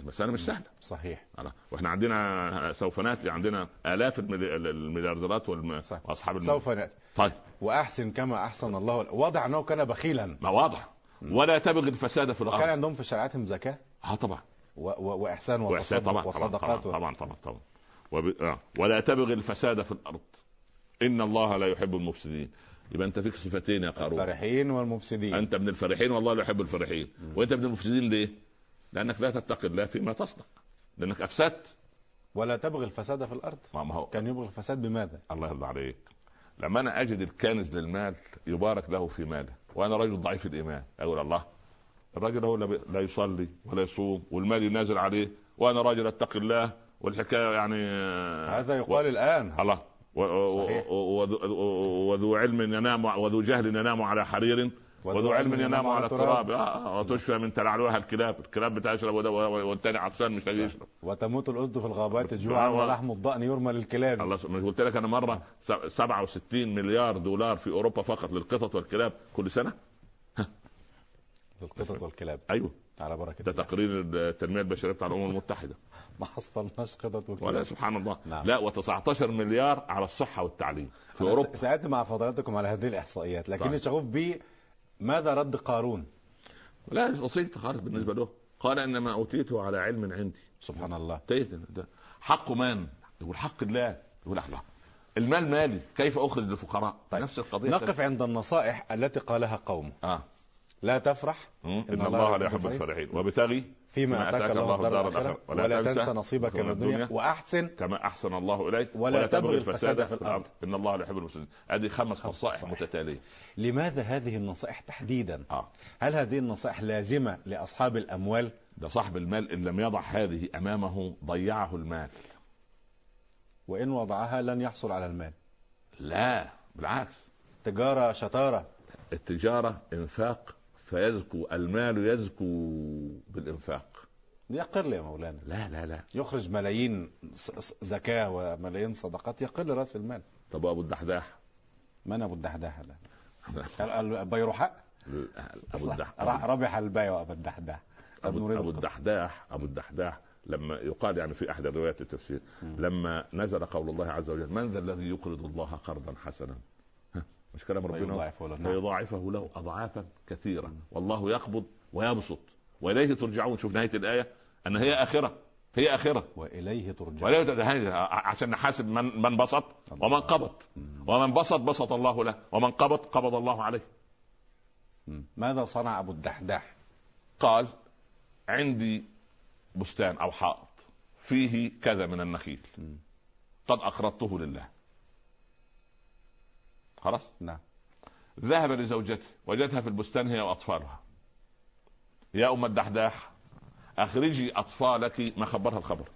B: المسألة مش سهلة.
A: صحيح.
B: على- وإحنا عندنا سوف نأتي عندنا آلاف الملي- المليارديرات والم-
A: صح.
B: وأصحاب الم...
A: سوف نأتي.
B: طيب.
A: وأحسن كما أحسن الله. واضح أنه كان بخيلا.
B: ما واضح. ولا تبغي الفساد في الأرض.
A: عندهم في شريعتهم زكاة.
B: آه طبعا.
A: و... و...
B: وإحسان
A: وتصدق
B: طبعا طبعا طبعا
A: وصدقات و...
B: طبعا طبعا طبعا. وب... آه. ولا تبغي الفساد في الأرض. إن الله لا يحب المفسدين. يبقى أنت فيك صفتين يا قارون
A: الفرحين والمفسدين.
B: أنت من الفرحين والله لا يحب الفرحين. وأنت من المفسدين ليه؟ لأنك لا تتقي الله فيما تصنع لأنك أفسدت.
A: ولا تبغي الفساد في الأرض.
B: ما هو.
A: كان يبغي الفساد بماذا؟
B: الله يرضى عليك. لما أنا أجد الكنز للمال يبارك له في ماله وأنا رجل ضعيف الإيمان أقول الله الراجل هو لا يصلي ولا يصوم والمال ينازل عليه وأنا راجل اتقي الله والحكاية يعني آه،
A: هذا يقال الآن.
B: الله. و-. و- وذو- وذو علم ينام وذو جهل ينام على حرير وذو علم ينام على التراب. آه، وتشفى من تلعلها الكلاب. الكلاب بتشرب والتاني عطشان مش لاقي يشرب.
A: وتموت الأسد في الغابات جوعا
B: آه.
A: ولحم الضأن يرمى للكلاب.
B: الله مش قلت لك أنا مرة س- 67 مليار دولار في أوروبا فقط للقطط والكلاب. كل سنة؟
A: القطط والكلاب.
B: أيوه.
A: على بركة
B: ده. تقرير التنمية البشرية بتاع الأمم المتحدة.
A: ما حصلناش قطط
B: ولا
A: وكلاب
B: سبحان الله.
A: نعم.
B: لا و19 مليار على الصحة والتعليم. في اوروبا
A: س- سألت مع فضلاتكم على هذه الإحصائيات لكني
B: طيب.
A: شغوف ب ماذا رد قارون؟
B: لا بسيطه خالص بالنسبة له. قال إنما أوتيته على علم عندي.
A: سبحان الله.
B: ده حق من؟ يقول حق الله. يقول الله المال مالي. كيف أخرج للفقراء؟
A: طيب.
B: نفس القضية.
A: نقف عند النصائح التي قالها قوم.
B: آه.
A: لا تفرح.
B: مم. إن الله لا يحب الفرحين. وابتغي
A: فيما أتاك الله الدار الآخرة. ولا تنسى نصيبك من الدنيا. وأحسن
B: كما أحسن الله إليك.
A: ولا تبغي الفساد في الأرض.
B: إن الله لا يحب المفسدين. هذه خمس نصائح. متتالية.
A: لماذا هذه النصائح تحديدا؟
B: آه.
A: هل هذه النصائح لازمة لأصحاب الأموال؟
B: ده صاحب المال إن لم يضع هذه أمامه ضيعه المال.
A: وإن وضعها لن يحصل على المال.
B: لا بالعكس.
A: تجارة شطارة.
B: التجارة إنفاق فيزكو المال يزكو بالإنفاق.
A: يقل يا مولانا.
B: لا لا لا.
A: يخرج ملايين زكاة وملايين صدقات يقل رأس المال.
B: طب أبو الدحداح؟
A: من أبو الدحداح ده ال- ال- البيرحاء
B: أبو الدح
A: راح ربح البيع أبو الدحداح.
B: أبو
A: القصة.
B: الدحداح أبو الدحداح لما يقال يعني في أحد الروايات التفسير لما نزل قول الله عز وجل من ذا الذي يقرض الله قرضا حسنا؟ مش كلام ربنا.
A: ويضاعفه له. نعم.
B: له أضعافا كثيرة. والله يقبض ويبسط. وإليه ترجعون. شوف نهاية الآية. أن هي آخرة. هي آخرة.
A: وإليه ترجع
B: ولا يت- هذه عشان نحاسب من من بسط ومن قبض. ومن بسط بسط الله له. ومن قبض قبض الله عليه.
A: ماذا صنع أبو الدحداح؟
B: قال عندي بستان أو حائط. فيه كذا من النخيل. قد اقرضته لله. خلاص؟
A: نعم.
B: ذهب لزوجته وجدها في البستان هي وأطفالها. يا أم الدحداح أخرجي أطفالك ما خبرها الخبر.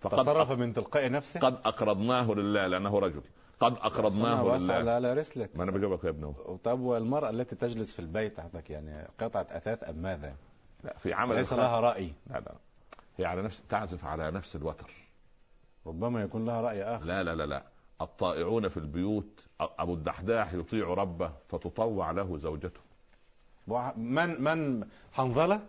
B: فقد
A: تصرف من تلقاء نفسه؟
B: قد أقرضناه لله لأنه رجل. قد
A: أقرضناه
B: لله.
A: لا لا رسلك.
B: ما أنا بجاوبك يا ابنه
A: طب والمرأة التي تجلس في البيت عندك يعني قطعة أثاث أم ماذا؟
B: لا في عمل
A: ليس. لها رأي.
B: لا لا. هي على نفس تعزف على نفس الوتر.
A: ربما يكون لها رأي آخر.
B: لا لا لا لا. الطائعون في البيوت أبو الدحداح يطيع ربه فتطوع له زوجته
A: من من حنظلة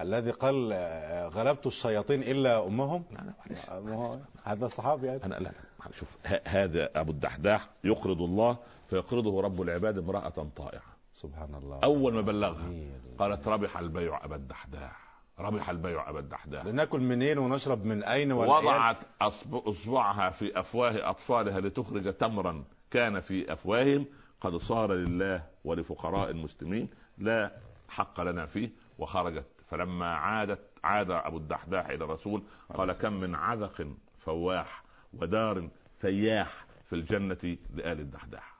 A: الذي قال آه، غلبت الشياطين إلا أمهم
B: لا لا معلش.
A: هو هذا صحابي يعني.
B: أنا لا لا شوف هذا أبو الدحداح يقرض الله فيقرضه رب العباد امرأة طائعة
A: سبحان الله
B: أول ما بلغها. قالت ربح البيع أبا الدحداح ربح البيع ابا الدحداح
A: لنأكل منين ونشرب من والعيال؟
B: وضعت أصبعها في افواه أطفالها لتخرج تمرا. كان في أفواههم قد صار لله ولفقراء المسلمين لا حق لنا فيه وخرجت. فلما عادت عاد أبو الدحداح إلى الرسول قال كم من عذق فواح ودار فياح في الجنة لآل الدحداح.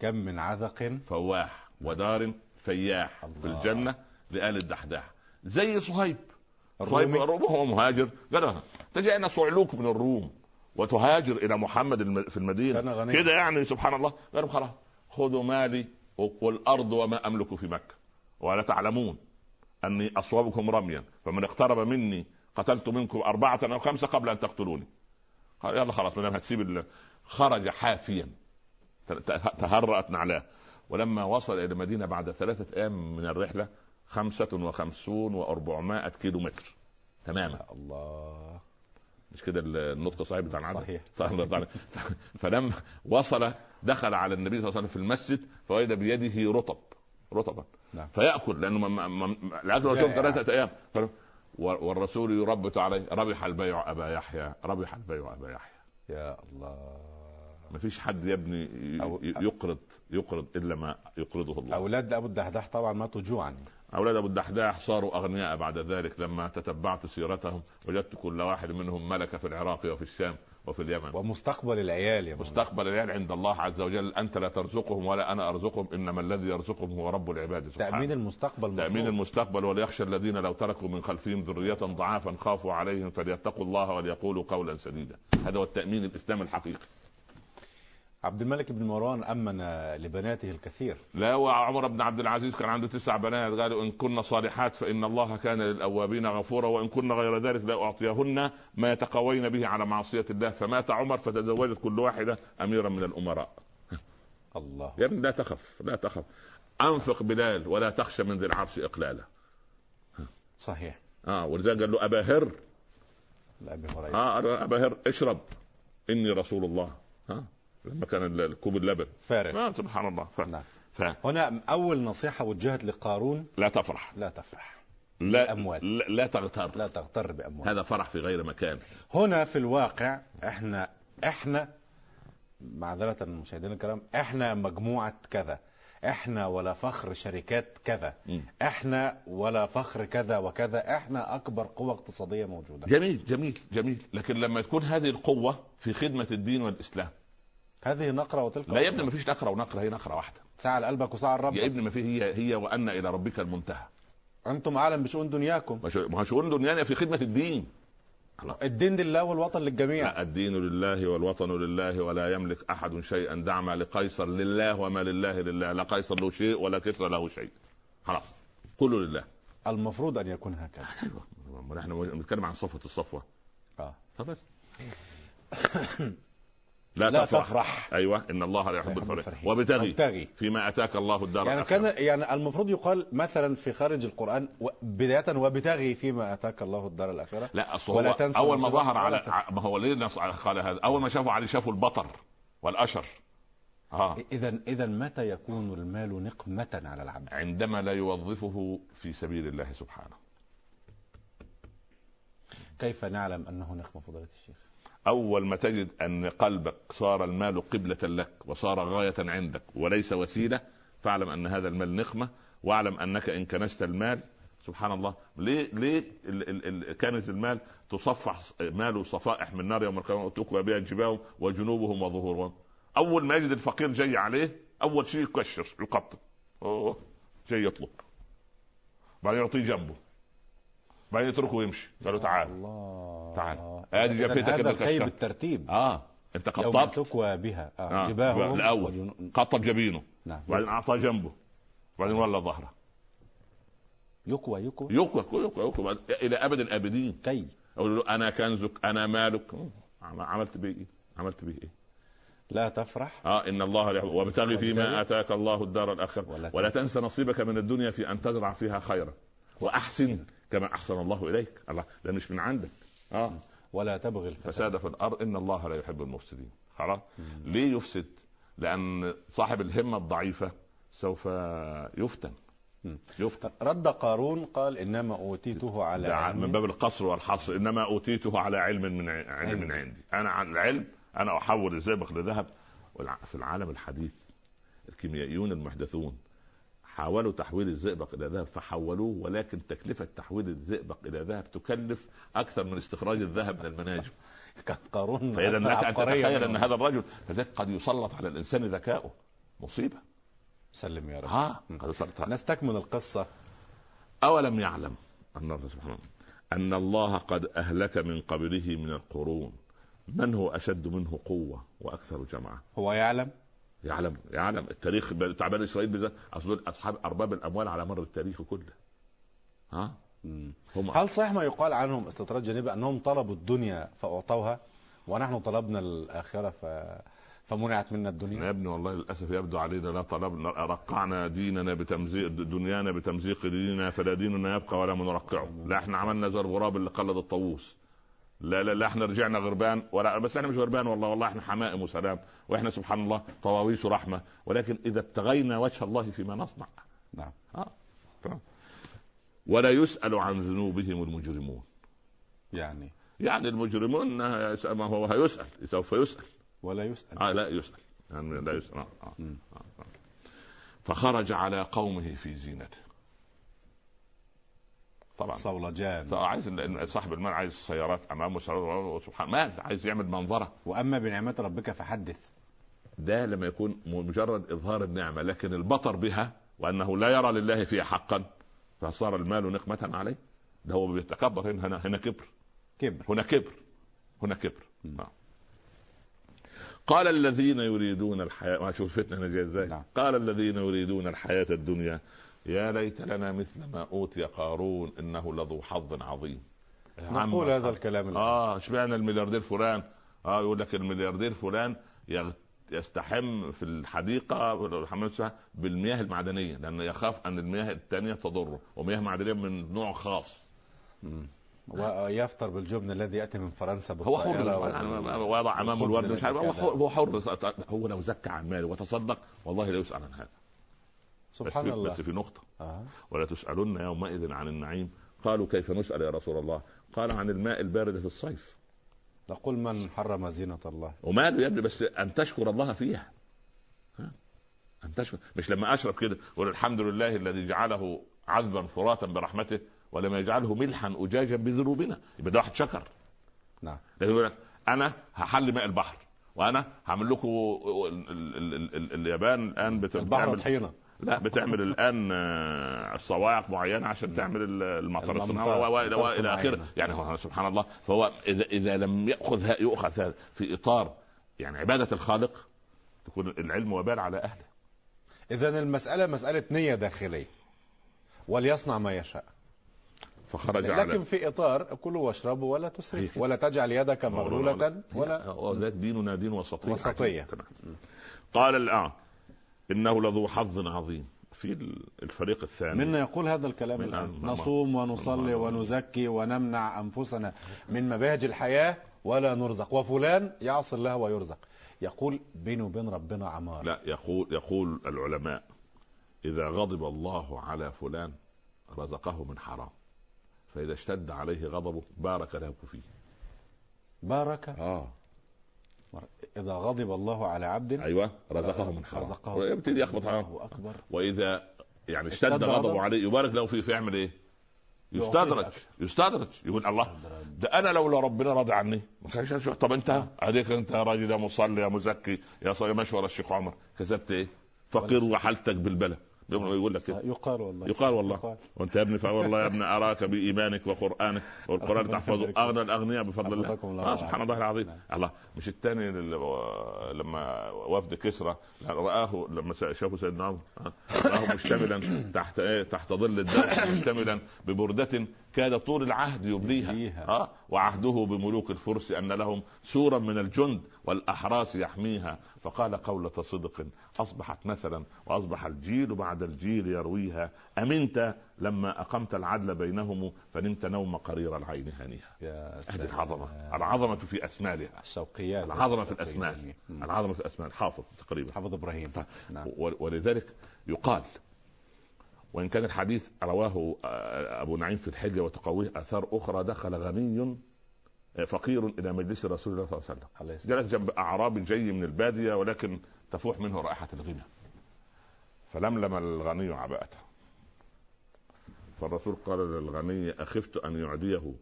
A: كم من عذق؟
B: فواح ودار فياح في. الجنة لآل الدحداح. زي صهيب.
A: الرومي.
B: الروم هو مهاجر. قال تجينا صعلوك من الروم وتهاجر إلى محمد في
A: المدينة.
B: كده يعني سبحان الله. قالوا خلاص خذوا مالي والأرض وما أملك في مكة. ولا تعلمون أني أصوبكم رميا. فمن اقترب مني قتلت منكم أربعة أو خمسة قبل أن تقتلوني. قال يلا خلاص ما دام هتسيب خرج حافيا. تهرأت نعلاه. ولما وصل إلى المدينة بعد ثلاثة أيام من الرحلة خمسة وخمسون وأربعمائة كيلو متر تماما
A: الله.
B: مش كده النطق صحيح بتاع العدد؟
A: صحيح.
B: صحيح. فلما وصل دخل على النبي صلى الله عليه وسلم في المسجد فوجد بيده رطب. رطبا.
A: نعم.
B: فيأكل لأنه م- م- م- الأكل والشرب
A: جائع.
B: ثلاثة أيام. ف- و- والرسول يربط عليه ربح البيع أبا يحيى ربح البيع أبا يحيى.
A: يا الله.
B: ما فيش حد يا ابني يقرض يقرض إلا ما يقرضه الله.
A: أولاد أبو الدحداح طبعا ماتوا جوعا.
B: أولاد أبو الدحداح صاروا أغنياء بعد ذلك لما تتبعت سيرتهم وجدت كل واحد منهم ملك في العراق وفي الشام وفي اليمن.
A: ومستقبل العيال يا.
B: مستقبل العيال عند الله عز وجل. أنت لا ترزقهم ولا أنا أرزقهم إنما الذي يرزقهم هو رب العباد. سبحانه.
A: تأمين المستقبل
B: تأمين
A: مطلوب.
B: المستقبل وليخشى الذين لو تركوا من خلفهم ذرية ضعافا خافوا عليهم فليتقوا الله وليقولوا قولا سديدا. هذا هو التأمين الإسلامي الحقيقي.
A: عبد الملك بن مروان أمن لبناته الكثير.
B: لا وعمر بن عبد العزيز كان عنده تسع بنات قالوا إن كن صالحات فإن الله كان للأوابين غفورا وإن كن غير ذلك لا أعطيهن ما يتقوين به على معصية الله. فمات عمر فتزوجت كل واحدة أميرا من الأمراء.
A: الله.
B: يا ابني لا تخف لا تخف. أنفق بلال ولا تخشى من ذي العرش إقلالا.
A: صحيح.
B: آه ولذلك قال له أبا هر.
A: لابي هريرة.
B: آه أبا هر اشرب. إني رسول الله. ها لما كان ال- الكوب اللبن.
A: فارغ.
B: آه سبحان الله. ف...
A: نعم.
B: فلا
A: هنا أول نصيحة وجهت لقارون.
B: تفرح.
A: لا تفرح.
B: لا
A: بالأموال.
B: لا, لا تغتر.
A: لا تغتر بأموال.
B: هذا فرح في غير مكان.
A: هنا في الواقع إحنا إحنا معذرة مشاهدينا الكرام إحنا مجموعة كذا. إحنا ولا فخر شركات كذا. إحنا ولا فخر كذا وكذا. إحنا أكبر قوة اقتصادية موجودة.
B: جميل جميل جميل. لكن لما تكون هذه القوة في خدمة الدين والإسلام
A: هذه نقرة وتلك
B: لا يا ابني. ما فيش نقرة ونقرة هي نقرة واحدة.
A: ساعة لقلبك وساعة
B: يا
A: لربك
B: ابني ما في هي هي وأن إلى ربك المنتهى.
A: أنتم عالم بشؤون دنياكم.
B: ما هو شؤون دنيانا في خدمة الدين.
A: الدين لله والوطن للجميع.
B: لا الدين لله والوطن لله ولا يملك أحد شيئا. دع ما لقيصر لله وما لله لله. لا قيصر له شيء ولا كسرى له شيء. خلاص. كله لله.
A: المفروض أن يكون هكذا.
B: أيوه. نحن بنتكلم عن صفوه الصفوة.
A: آه.
B: تفضل. لا,
A: لا
B: تفرح.
A: تفرح.
B: أيوه إن الله لا يحب الفرح. وابتغي. فيما أتاك الله الدار
A: يعني. كان يعني المفروض يقال مثلا في خارج القرآن و- بداية وابتغي فيما أتاك الله الدار الآخرة
B: لا
A: أصل
B: هو أول ما ظهر على ما هو ليه الناس قال هذا أول ما شافوا عليه شافوا البطر والأشر آه
A: اذا اذا متى يكون المال نقمة على العبد؟
B: عندما لا يوظفه في سبيل الله سبحانه
A: كيف نعلم أنه نقمة فضيلة الشيخ؟
B: أول ما تجد أن قلبك صار المال قبلة لك وصار غاية عندك وليس وسيلة فاعلم أن هذا المال نقمة واعلم أنك إن كنست المال سبحان الله ليه ليه ال ال ال كانت المال تصفح مال صفائح من نار يوم القيامة؟ وتكوى بها جباههم وجنوبهم وظهورهم. أول ما يجد الفقير جاي عليه أول شيء يكشر يقطب أوه جاي يطلب. بعدين يعطيه جنبه. بعدين يتركه ويمشي. قال له تعال.
A: الله.
B: تعال. ادي جبهتك
A: هذا الخير
B: كشف.
A: بالترتيب
B: آه.
A: أنت
B: قطبت
A: تكوى بها. آه.
B: آه.
A: جباههم الأول.
B: قطب جبينه.
A: نعم.
B: وبعدين أعطاه جنبه. وبعدين ولى ظهره.
A: يكوى يكوى
B: يكوى يكوى يكوى إلى أبد الأبدين.
A: كي؟
B: أقول له أنا كنزك أنا مالك. عم- عملت بيه إيه؟ عملت بيه إيه؟
A: لا تفرح.
B: آه إن الله لا وابتغي فيما. آتاك الله الدار الآخرة.
A: ولا
B: ولا تنس نصيبك من الدنيا في أن تزرع فيها خيرا. وأحسن. كما أحسن الله إليك. الله ده مش من عندك. آه.
A: ولا تبغي الفساد.
B: فساد في الأرض إن الله لا يحب المفسدين. خلاص؟ ليه يفسد؟ لأن صاحب الهمة الضعيفة سوف يفتن. يفتن.
A: رد قارون قال إنما أوتيته على علم.
B: من باب القصر والحصر. إنما أوتيته على علم من علم من عندي. أنا عن العلم أنا أحول الزئبق لذهب. في العالم الحديث الكيميائيون المحدثون حاولوا تحويل الزئبق إلى ذهب فحولوه ولكن تكلفة تحويل الزئبق إلى ذهب تكلف أكثر من استخراج الذهب من المناجم.
A: كان قارون
B: فإذا لك ان تتخيل
A: أن.
B: هذا الرجل فذلك قد يسلط على الإنسان ذكاؤه. مصيبة.
A: سلم يا رب.
B: ها؟ على-
A: نستكمل القصة.
B: أولم يعلم أن الله سبحانه أن الله قد أهلك من قبله من القرون. من هو أشد منه قوة وأكثر جمعا
A: هو يعلم؟
B: يعلم يعلم. التاريخ بتاع بني إسرائيل بالذات أصل دول أصحاب أرباب الأموال على مر التاريخ كله. ها؟ هم
A: هل صحيح ما يقال عنهم استطراد جانبي أنهم طلبوا الدنيا فأعطوها ونحن طلبنا الآخرة ف... فمنعت منا
B: يا
A: الدنيا
B: ابني والله للأسف يبدو علينا لا طلبنا رقعنا ديننا بتمزيق دنيانا بتمزيق ديننا فلا ديننا يبقى ولا منرقعه. لا إحنا عملنا زي الغراب اللي قلد الطاووس. لا لا لا إحنا رجعنا غربان. ولا بس إحنا مش غربان والله. والله إحنا حمائم وسلام. وإحنا سبحان الله طواويس رحمة. ولكن إذا ابتغينا وجه الله فيما نصنع.
A: نعم.
B: آه. تمام. ولا يسأل عن ذنوبهم المجرمون.
A: يعني؟
B: يعني المجرمون ما هو هيسأل. سوف يسأل.
A: ولا يسأل.
B: آه لا يسأل. يعني لا يسأل. آه آه. آه. آه. فخرج على قومه في زينته. طبعا.
A: صولجان
B: عايز صاحب المال عايز سيارات امامه سيارات سبحان مال عايز يعمل منظرة.
A: وأما بنعمه ربك فحدث.
B: ده لما يكون مجرد إظهار النعمة لكن البطر بها وأنه لا يرى لله فيها حقا فصار المال نقمة عليه. ده هو بيتكبر. هنا هنا, كبر.
A: كبر.
B: هنا كبر. هنا كبر. آه. قال الذين يريدون الحياة ما شوف فتنة إزاي؟
A: نعم.
B: قال الذين يريدون الحياة الدنيا يا ليت لنا مثل ما أوتي قارون إنه لذو حظ عظيم
A: نقول هذا. الكلام الآن.
B: آه اشمعنى الملياردير فلان آه يقول لك الملياردير فلان يستحم في الحديقة بالمياه المعدنية لأنه يخاف أن المياه الثانية تضره ومياه معدنية من نوع خاص
A: مم. ويفطر بالجبن الذي يأتي من فرنسا
B: هو حر وضع
A: أمامه
B: الورد مش عارف هو. حر هو لو زكى عن ماله وتصدق والله لا يسأل عن هذا
A: سبحان
B: في,
A: الله.
B: بس في نقطة.
A: آه.
B: ولا تسألن يومئذ عن النعيم. قالوا كيف نسأل يا رسول الله؟ قال عن الماء البارد في الصيف.
A: نقول من حرم زينة الله؟
B: وماله يا ابني؟ بس أن تشكر الله فيها. ها؟ أن تشكر. مش لما أشرب كده أقول الحمد لله الذي جعله عذبا فراتا برحمته ولم يجعله ملحا اجاجا بذنوبنا. يبقى ده واحد شكر.
A: نعم.
B: لكن يقول لك أنا هحل ماء البحر وأنا هعمل لكم ال- ال- ال- ال- اليابان الآن بت-
A: البحر
B: بتعمل
A: طحينة.
B: لا بتعمل الآن آه، صواعق معينة عشان تعمل ال- المطر. الصناعي والى. آخره يعني هو سبحان الله فهو اذا إذا لم يأخذ يؤخذ هذا في إطار يعني عبادة الخالق تكون العلم وبال على أهله
A: إذا المسألة مسألة نية داخلية وليصنع ما يشاء
B: فخرج على
A: لكن في إطار كلوا واشربوا ولا تسرفوا ولا تجعل يدك مغلولة ولا
B: ديننا دين وسطية. تمام. قال الآن إنه لذو حظ عظيم. في الفريق الثاني.
A: منا يقول هذا الكلام
B: من-
A: نصوم ونصلي ونزكي ونمنع أنفسنا من مباهج الحياة ولا نرزق. وفلان يعصي الله ويرزق. يقول بينه وبين ربنا عمار.
B: لا يقول يقول العلماء إذا غضب الله على فلان رزقه من حرام. فإذا اشتد عليه غضبه بارك له فيه.
A: بارك.
B: آه.
A: إذا غضب الله على عبد
B: أيوه رزقه من حرام
A: رزقه.
B: ويبتدي يخبط حرام
A: أكبر
B: وإذا يعني اشتد غضبه
A: غضب.
B: عليه يبارك له فيه فيعمل؟
A: يعطيه
B: يستدرج. يستدرج يقول الله ده أنا لولا ربنا راضي عني ما كانش. طب أنت اديك أنت يا راجل يا مصلي يا مزكي يا يا مشور الشيخ عمر كذبت إيه؟ فقير وحالتك بالبلى يقول لك كده.
A: يقال والله.
B: يقال والله. وانت يا ابني فوالله يا ابني أراك بإيمانك وقرآنك
A: والقرآن
B: تحفظه. أغنى الأغنياء بفضل الله.
A: الله.
B: آه سبحان الله العظيم.
A: نعم.
B: الله. مش الثاني لما وفد كسرى. رآه لما شافوا سيدنا عمر. رآه مشتملا تحت إيه؟ تحت ظل الدرس مشتملا ببردة كاد طول العهد يبليها. آه وعهده بملوك الفرس أن لهم سورا من الجند والأحراس يحميها. فقال قولة صدق أصبحت مثلا وأصبح الجيل بعد الجيل يرويها. أمنت لما أقمت العدل بينهم فنمت نوم قرير العين هانيها
A: يا
B: هذه
A: سلام.
B: العظمة. العظمة في اسمالها
A: الشوقيات.
B: العظمة في
A: مم.
B: العظمة في الأسماء. حافظ تقريبا.
A: حافظ إبراهيم. نعم.
B: و- ولذلك يقال وإن كان الحديث رواه آه، أبو نعيم في الحجة وتقويه آثار أخرى دخل غني آه، فقير إلى مجلس رسول الله صلى الله عليه وسلم. جلس جنب اعرابي جاي من البادية ولكن تفوح منه رائحة الغنى. فلملم الغني عباءته. فالرسول قال للغني أخفت أن يعديه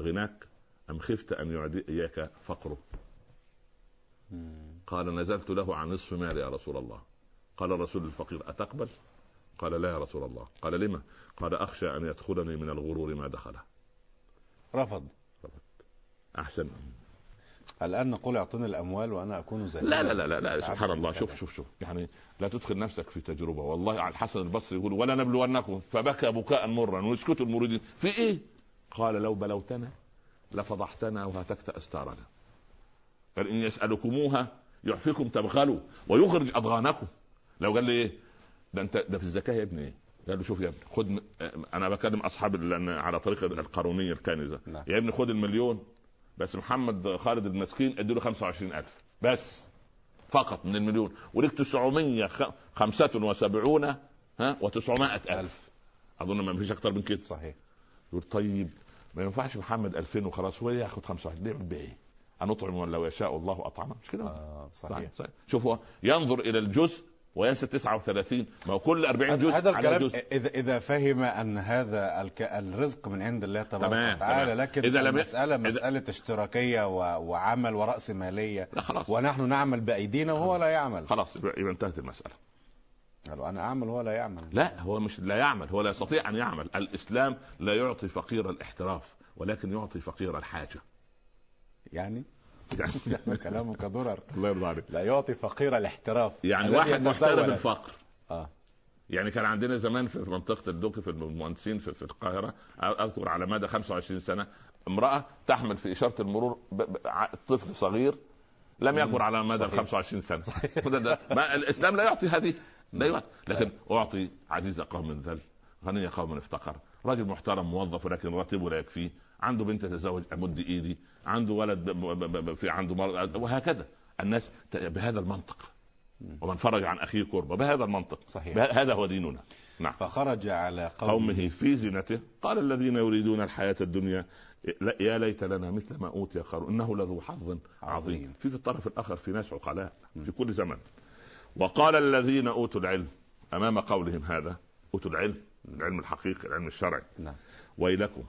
B: غناك؟ أم خفت أن يعدي اياك فقره. قال نزلت له عن نصف مالي يا رسول الله. قال الرسول الفقير أتقبل؟ قال لا يا رسول الله. قال لما؟ قال أخشى أن يدخلني من الغرور ما دخله
A: رفض.
B: أحسن.
A: الآن نقول أعطني الأموال وأنا أكون زي
B: لا لا لا لا, لا سبحان الله. شوف شوف شوف. يعني لا تدخل نفسك في تجربة. والله على الحسن البصري يقول ولا نبلونكم. فبكى بكاء مرا. ويسكتوا المريدين. في إيه؟ قال لو بلوتنا لفضحتنا وهتكت أستارنا. قال إن يسألكموها يعفيكم تبخلوا ويخرج أضغانكم. لو قال لي إيه؟ ده أنت ده في الزكاة يا ابني إيه قال له شوف يا ابني خد م- أنا بكلم اصحاب لأن على طريق القارونية الكنزه
A: نعم.
B: يا ابني خد المليون بس محمد خالد المسكين ادي له 25000 بس فقط من المليون وليك 975 ها و900 ألف أظن ما فيش أكتر من كده
A: صحيح
B: يقول طيب ما ينفعش محمد 2000 وخلاص هو ياخد 25 نعمل بيه إيه؟ أنطعم من لو يشاء الله أطعمه مش كده؟
A: آه صحيح,
B: صحيح. صحيح. شوف هو ينظر إلى الجزء وينسى 39 ما هو كل 40 جزء
A: هذا
B: على
A: الكلام
B: جزء.
A: اذا إذا فهم أن هذا الك... الرزق من عند الله تبارك
B: تمام،
A: وتعالى. لكن
B: إذا لم-
A: المسألة
B: إذا-
A: مسألة اشتراكية و... وعمل وراسماليه
B: لا خلاص.
A: ونحن نعمل بأيدينا وهو لا يعمل.
B: خلاص يبقى انتهت المسألة.
A: قالوا أنا أعمل وهو لا يعمل.
B: لا هو مش لا يعمل هو لا يستطيع أن يعمل. الإسلام لا يعطي فقير الإحتراف ولكن يعطي فقير الحاجة.
A: يعني؟
B: يعني.
A: كلامك ضرر
B: الله يرضى عليك.
A: لا يعطي فقير الاحتراف.
B: يعني واحد
A: يتسول.
B: الفقر.
A: آه.
B: يعني كان عندنا زمان في منطقة الدقي في المهندسين في, في القاهرة أذكر على مدى 25 سنة امرأة تحمل في إشارة المرور طفل صغير لم يكبر على مدى
A: صحيح.
B: 25 سنة. ده ده. ما الإسلام لا يعطي هذه. لا يعطي. لكن أعطي عزيز قوم ذل. غني قوم افتقر. رجل محترم موظف ولكن راتبه لا يكفيه. عنده بنت تتزوج أمد إيدي. عنده ولد في عنده مرض وهكذا. الناس بهذا المنطق. ومن فرج عن أخيه كربة بهذا المنطق.
A: صحيح.
B: هذا هو ديننا. نعم.
A: فخرج على قومه.
B: قومه في زينته. قال الذين يريدون الحياة الدنيا لا- يا ليت لنا مثل ما أوتي قارون. إنه لذو حظ
A: عظيم.
B: في في الطرف الآخر في ناس عقلاء في كل زمن. وقال الذين أوتوا العلم أمام قولهم هذا أوتوا العلم العلم الحقيقي العلم الشرعي.
A: نعم.
B: ويلكم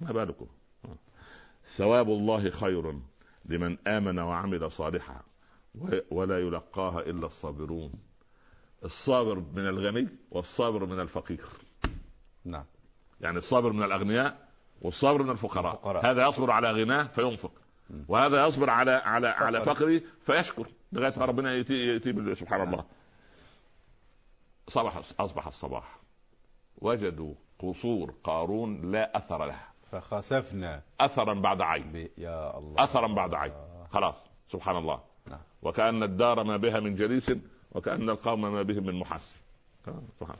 B: ما بالكم؟ ثواب الله خير لمن آمن وعمل صالحا ولا يلقاها إلا الصابرون. الصابر من الغني والصابر من الفقير.
A: نعم.
B: يعني الصابر من الأغنياء والصابر من الفقراء,
A: الفقراء.
B: هذا يصبر على غناه فينفق. وهذا يصبر على على على
A: فقر.
B: فقره فيشكر لغاية ما ربنا يتي, يتي بال- سبحان
A: نعم.
B: الله. صبح أصبح الصباح. وجدوا قصور قارون لا أثر له.
A: فخسفنا.
B: اثرا بعد عين.
A: يا الله.
B: اثرا بعد عين. خلاص. سبحان الله.
A: نعم.
B: وكأن الدار ما بها من جليس وكأن القوم ما بهم من محس سبحان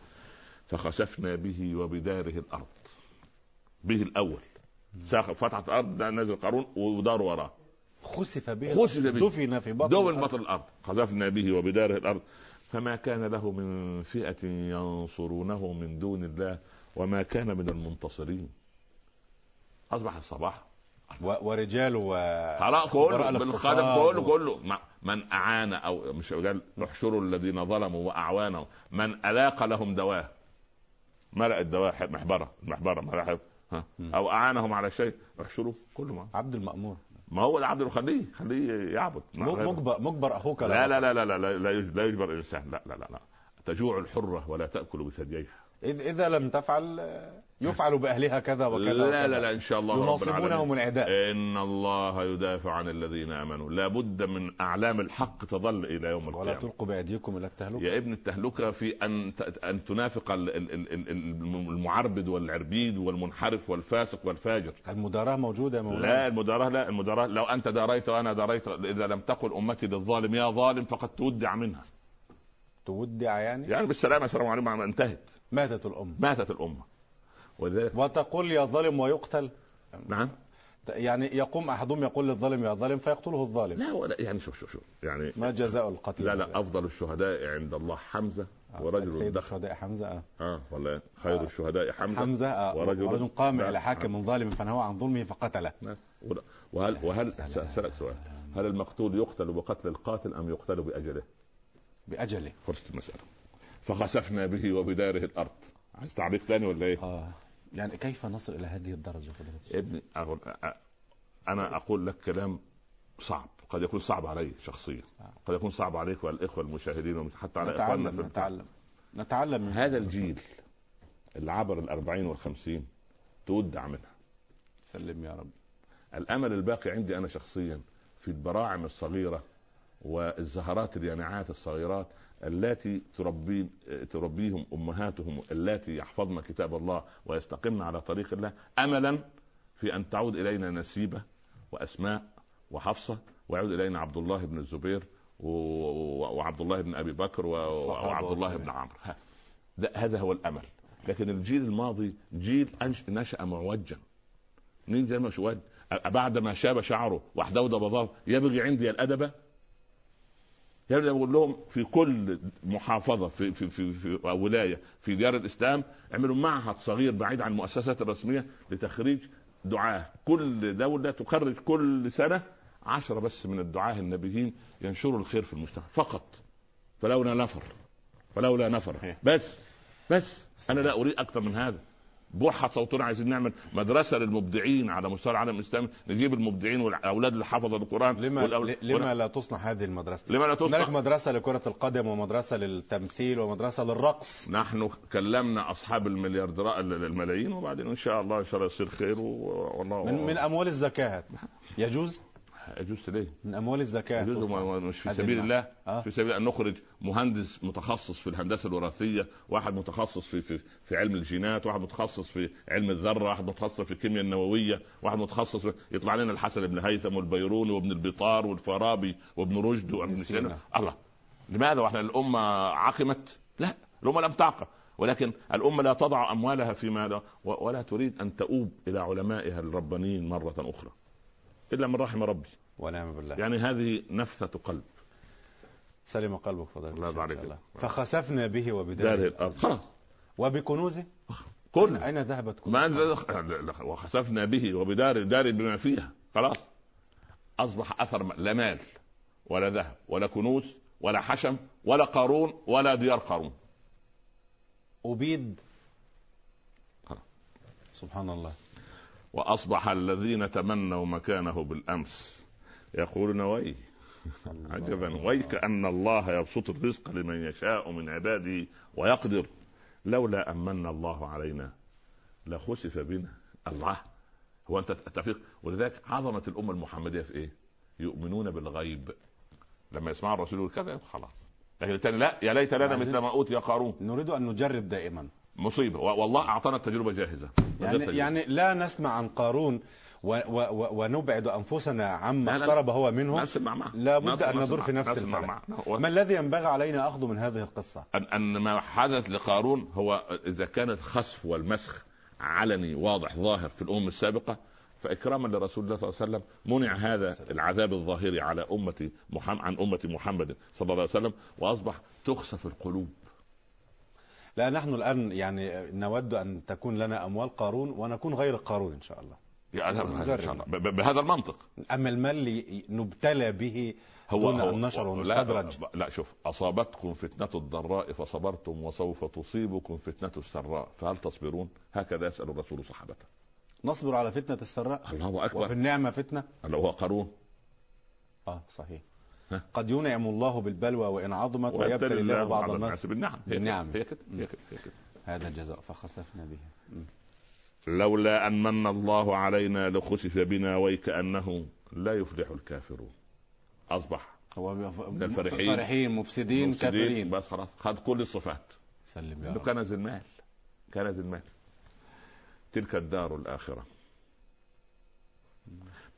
B: فخسفنا به وبداره الأرض. به الأول. فتحت الأرض نزل قارون ودار وراه.
A: خسف به.
B: خسف به.
A: دفن في بطن الأرض.
B: بطن الأرض. خسفنا به وبداره الأرض. فما كان له من فئة ينصرونه من دون الله وما كان من المنتصرين. أصبح الصباح.
A: و... ورجال و
B: خلاص كله بالقدم كله
A: و-
B: كله. ما- من أعان أو مش قال احشروا الذين ظلموا وأعوانهم. من ألاق لهم دواه. ملأ الدواء محبرة المحبره ملأ ها. أو أعانهم على شيء. احشروا كله ما.
A: عبد المأمور.
B: ما هو العبد خليه خليه يعبد.
A: مجبر مجبر أخوك
B: لا لا. لا لا لا لا, لا, لا يجبر الإنسان. لا لا لا لا. تجوع الحرة ولا تأكل بثدييها.
A: إذا لم تفعل يفعل بأهلها كذا وكذا
B: لا
A: وكذا.
B: لا لا إن شاء الله
A: يناصبونهم
B: العالمين.
A: العداء
B: إن الله يدافع عن الذين آمنوا. لابد من أعلام الحق تظل إلى يوم
A: ولا
B: القيامة.
A: تلقوا بأيديكم إلى التهلكة.
B: يا ابن التهلكة في أن أن تنافق ال- ال- ال- ال- ال- المعربد والعربيد والمنحرف والفاسق والفاجر.
A: المداراة موجودة يا مولانا؟
B: لا المداراة لا المداراة لو أنت داريت وأنا داريت إذا لم تقل أمتي للظالم يا ظالم فقد تودع منها.
A: تودع يعني؟
B: يعني بالسلامة السلام عليكم انتهت.
A: ماتت الأم
B: ماتت الأمة. ولذلك
A: وتقول يا ظالم ويقتل
B: نعم
A: يعني يقوم أحدهم يقول للظالم يا ظالم فيقتله الظالم
B: لا ولا يعني شوف شوف شوف يعني
A: ما جزاء القتل
B: لا لا أفضل الشهداء عند الله حمزة
A: آه،
B: ورجل
A: سيد
B: دخل
A: الشهداء حمزة آه.
B: آه ولا خير
A: آه.
B: الشهداء حمزة
A: حمزة آه.
B: ورجل-
A: ورجل قام
B: لا.
A: إلى حاكم ظالم فنهى عن ظلمه فقتله
B: نعم. وهل وهل
A: سلام.
B: سألك سؤال هل المقتول يقتل بقتل القاتل أم يقتل بأجله؟
A: بأجله
B: خلصت المسألة فخسفنا به وبداره الأرض عايز تعريف ثاني ولا إيه؟
A: آه. يعني كيف نصل إلى هذه الشيخ؟
B: يا ابني أقول أنا أقول لك كلام صعب قد يكون صعب علي شخصيا قد يكون صعب عليك وعلى الاخوه المشاهدين وحتى على إخواننا
A: نتعلم
B: في
A: نتعلم. نتعلم من
B: هذا الجيل اللي عبر الأربعين والخمسين تودع منها.
A: سلم يا رب.
B: الأمل الباقي عندي أنا شخصيا في البراعم الصغيرة والزهرات اليانعات الصغيرات التي تربي تربيهم أمهاتهم اللاتي يحفظن كتاب الله ويستقمن على طريق الله املا في أن تعود إلينا نسيبة وأسماء وحفصة ويعود إلينا عبد الله بن الزبير وعبد الله بن أبي بكر وعبد الله بن عمرو. هذا هو الأمل. لكن الجيل الماضي جيل نشأ معوجا مين زي ما بعد ما شاب شعره وأحدود بضاه يبغي عندي الادب يعني بقول لهم في كل محافظة في في في, في ولاية في ديار الإسلام اعملوا معهد صغير بعيد عن المؤسسات الرسمية لتخريج دعاة. كل دولة تخرج كل سنة عشرة بس من الدعاة النبيين ينشروا الخير في المجتمع. فقط. فلولا نفر. فلولا نفر. بس. بس أنا لا أريد أكثر من هذا. بوحة صوتنا عايزين نعمل مدرسة للمبدعين على مستوى العالم الإسلامي نجيب المبدعين والأولاد اللي حفظوا القرآن
A: لما
B: والأول...
A: لما لا تصنع هذه المدرسة؟
B: لما لا تصنع
A: هناك مدرسة لكرة القدم ومدرسة للتمثيل ومدرسة للرقص
B: نحن كلمنا أصحاب الملياردير الملايين وبعدين إن شاء الله إن شاء الله يصير خير والله
A: من, من أموال الزكاة يجوز؟
B: يجوز ليه؟
A: من أموال الزكاة
B: يجوز مش في سبيل الله. آه. في سبيل أن نخرج مهندس متخصص في الهندسة الوراثية، واحد متخصص في في في علم الجينات، واحد متخصص في علم الذرة، واحد متخصص في الكيمياء النووية، واحد متخصص في يطلع لنا الحسن بن هيثم والبيروني وابن البطار والفارابي وابن رشد وابن سينا. الله. لماذا وإحنا الأمة عقمت؟ لا الأمة لم تعقم. ولكن الأمة لا تضع أموالها فيما ولا تريد أن تؤوب إلى علمائها الربانيين مرة أخرى. إلا من رحم ربي.
A: ونعم بالله.
B: يعني هذه نفثة قلب.
A: سلم قلبك فضيلة
B: الله يبارك
A: فخسفنا به وبداره.
B: الأرض. خلاص
A: وبكنوزه.
B: كل
A: أين ذهبت
B: كنوزه؟ ما وخسفنا به وبدار دار بما فيها. خلاص. أصبح أثر لا مال ولا ذهب ولا كنوز ولا حشم ولا قارون ولا ديار قارون.
A: أبيد. سبحان الله.
B: وأصبح الذين تمنوا مكانه بالأمس يقولون وي. عجبا. ويك ان الله يبسط الرزق لمن يشاء من عباده ويقدر. لولا امن الله علينا لخسف بنا. الله. هو أنت تفيق ولذلك عظمة الأمة المحمدية في إيه؟ يؤمنون بالغيب. لما يسمع الرسول يقول كذا خلاص. لكن الثاني لا. يا ليت لنا مثل ما أوتي قارون.
A: نريد أن نجرب دائما.
B: مصيبة. والله أعطانا التجربة جاهزة.
A: يعني يعني لا نسمع عن قارون و و ونبعد أنفسنا عما اقترب هو منه لا بد أن ندور في نفس الفلك ما الذي ينبغي علينا اخذه من هذه القصة؟
B: ان أن ما حدث لقارون هو إذا كان الخسف والمسخ علني واضح ظاهر في الأمم السابقة فإكراما لرسول الله صلى الله عليه وسلم منع هذا العذاب الظاهري على أمة محمد عن أمة محمد صلى الله عليه وسلم وأصبح تخسف القلوب.
A: لا نحن الآن يعني نود أن تكون لنا أموال قارون ونكون غير قارون إن شاء الله.
B: بهذا المنطق.
A: اما المال اللي نبتلى به هو دون ان نشعر ونستدرج
B: لا, لا شوف أصابتكم فتنة الضراء فصبرتم وسوف تصيبكم فتنة السراء. فهل تصبرون؟ هكذا يسأل الرسول صحابته.
A: نصبر على فتنة السراء؟
B: الله أكبر.
A: وفي النعمة فتنة؟
B: اللي هو قارون؟
A: آه صحيح. قد ينعم الله بالبلوى وإن عظمت ويبتلي الله بعض الناس.
B: بالنعم
A: بالنعم.
B: هي كده هي كده
A: هذا الجزاء فخسفنا به.
B: لولا ان من الله علينا لخسف بنا ويكانه لا يفلح الكافرون. أصبح
A: هو من الفرحين. فرحين مفسدين, مفسدين كافرين.
B: بس خلاص. خد كل الصفات.
A: سلم يا
B: رب. كنز المال. كنز المال. تلك الدار الآخرة.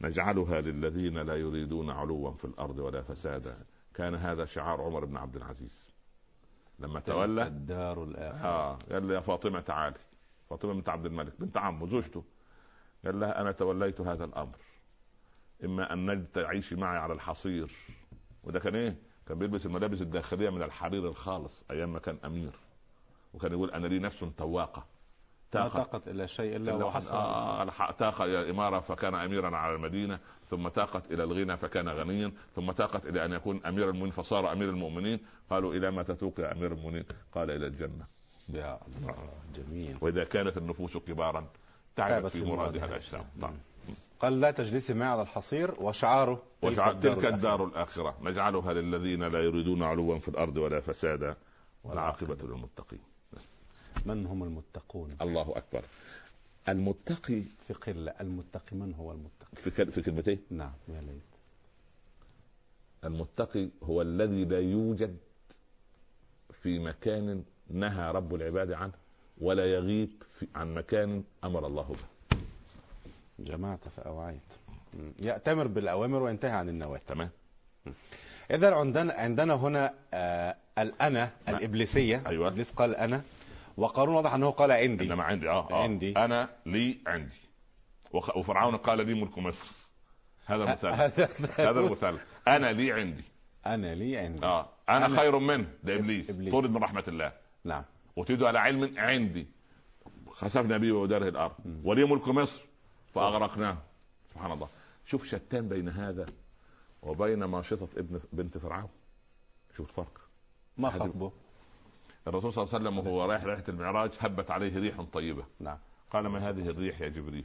B: نجعلها للذين لا يريدون علوا في الأرض ولا فسادا. كان هذا شعار عمر بن عبد العزيز. لما تولى؟
A: الدار الآخرة.
B: آه قال لي يا فاطمة تعالي. فاطمة بنت عبد الملك. بنت عمه زوجته. قال لها أنا توليت هذا الأمر. إما أن تعيشي معي على الحصير. وده كان إيه؟ كان بيلبس الملابس الداخلية من الحرير الخالص أيام ما كان أمير. وكان يقول أنا لي نفس تواقة.
A: ما طاقت إلى شيء إلا وحصل
B: آه تاق إلى الاماره فكان اميرا على المدينة ثم تاقت إلى الغنى فكان غنيا ثم تاقت إلى أن يكون أمير المؤمنين فصار أمير المؤمنين. قالوا إلى ما تتوق يا أمير المؤمنين؟ قال إلى الجنة.
A: يا الله جميل.
B: وإذا كانت النفوس كبارا تعبت في مرادها الاجسام نعم
A: قال لا تجلسي معي على الحصير وشعاره
B: وشعار تلك الدار الآخرة. نجعلها للذين لا يريدون علوا في الأرض ولا فسادا والعاقبة للمتقين.
A: من هم المتقون
B: الله أكبر المتقي
A: في قلة المتقي من هو المتقي
B: في, في كلمتين
A: نعم يا ليت
B: المتقي هو الذي لا يوجد في مكان نهى رب العباد عنه ولا يغيب في عن مكان أمر الله به.
A: جمعت فأوعيت. يأتمر بالأوامر وينتهي عن النواهي.
B: تمام.
A: اذا عندنا عندنا هنا آه الأنا الإبليسية
B: أيوة.
A: ابليس قال أنا وقارون واضح أنه قال عندي.
B: إنما عندي آه, آه.
A: عندي.
B: أنا لي عندي. وفرعون قال لي ملك مصر. هذا مثال هذا المثال. أنا لي عندي.
A: أنا لي عندي.
B: آه. أنا,
A: أنا-
B: خير منه ده إبليس,
A: إبليس.
B: طرد من رحمة الله.
A: نعم.
B: وتريد على علم عندي. خسفنا به وداره الأرض. ولي ملك مصر. فأغرقناه. سبحان الله. شوف شتان بين هذا وبين ماشطة ابن بنت فرعون. شوف الفرق.
A: ما خطبه
B: الرسول صلى الله عليه وسلم وهو رايح رحلة المعراج هبت عليه ريح طيبة.
A: نعم.
B: قال ما هذه الريح يا جبريل؟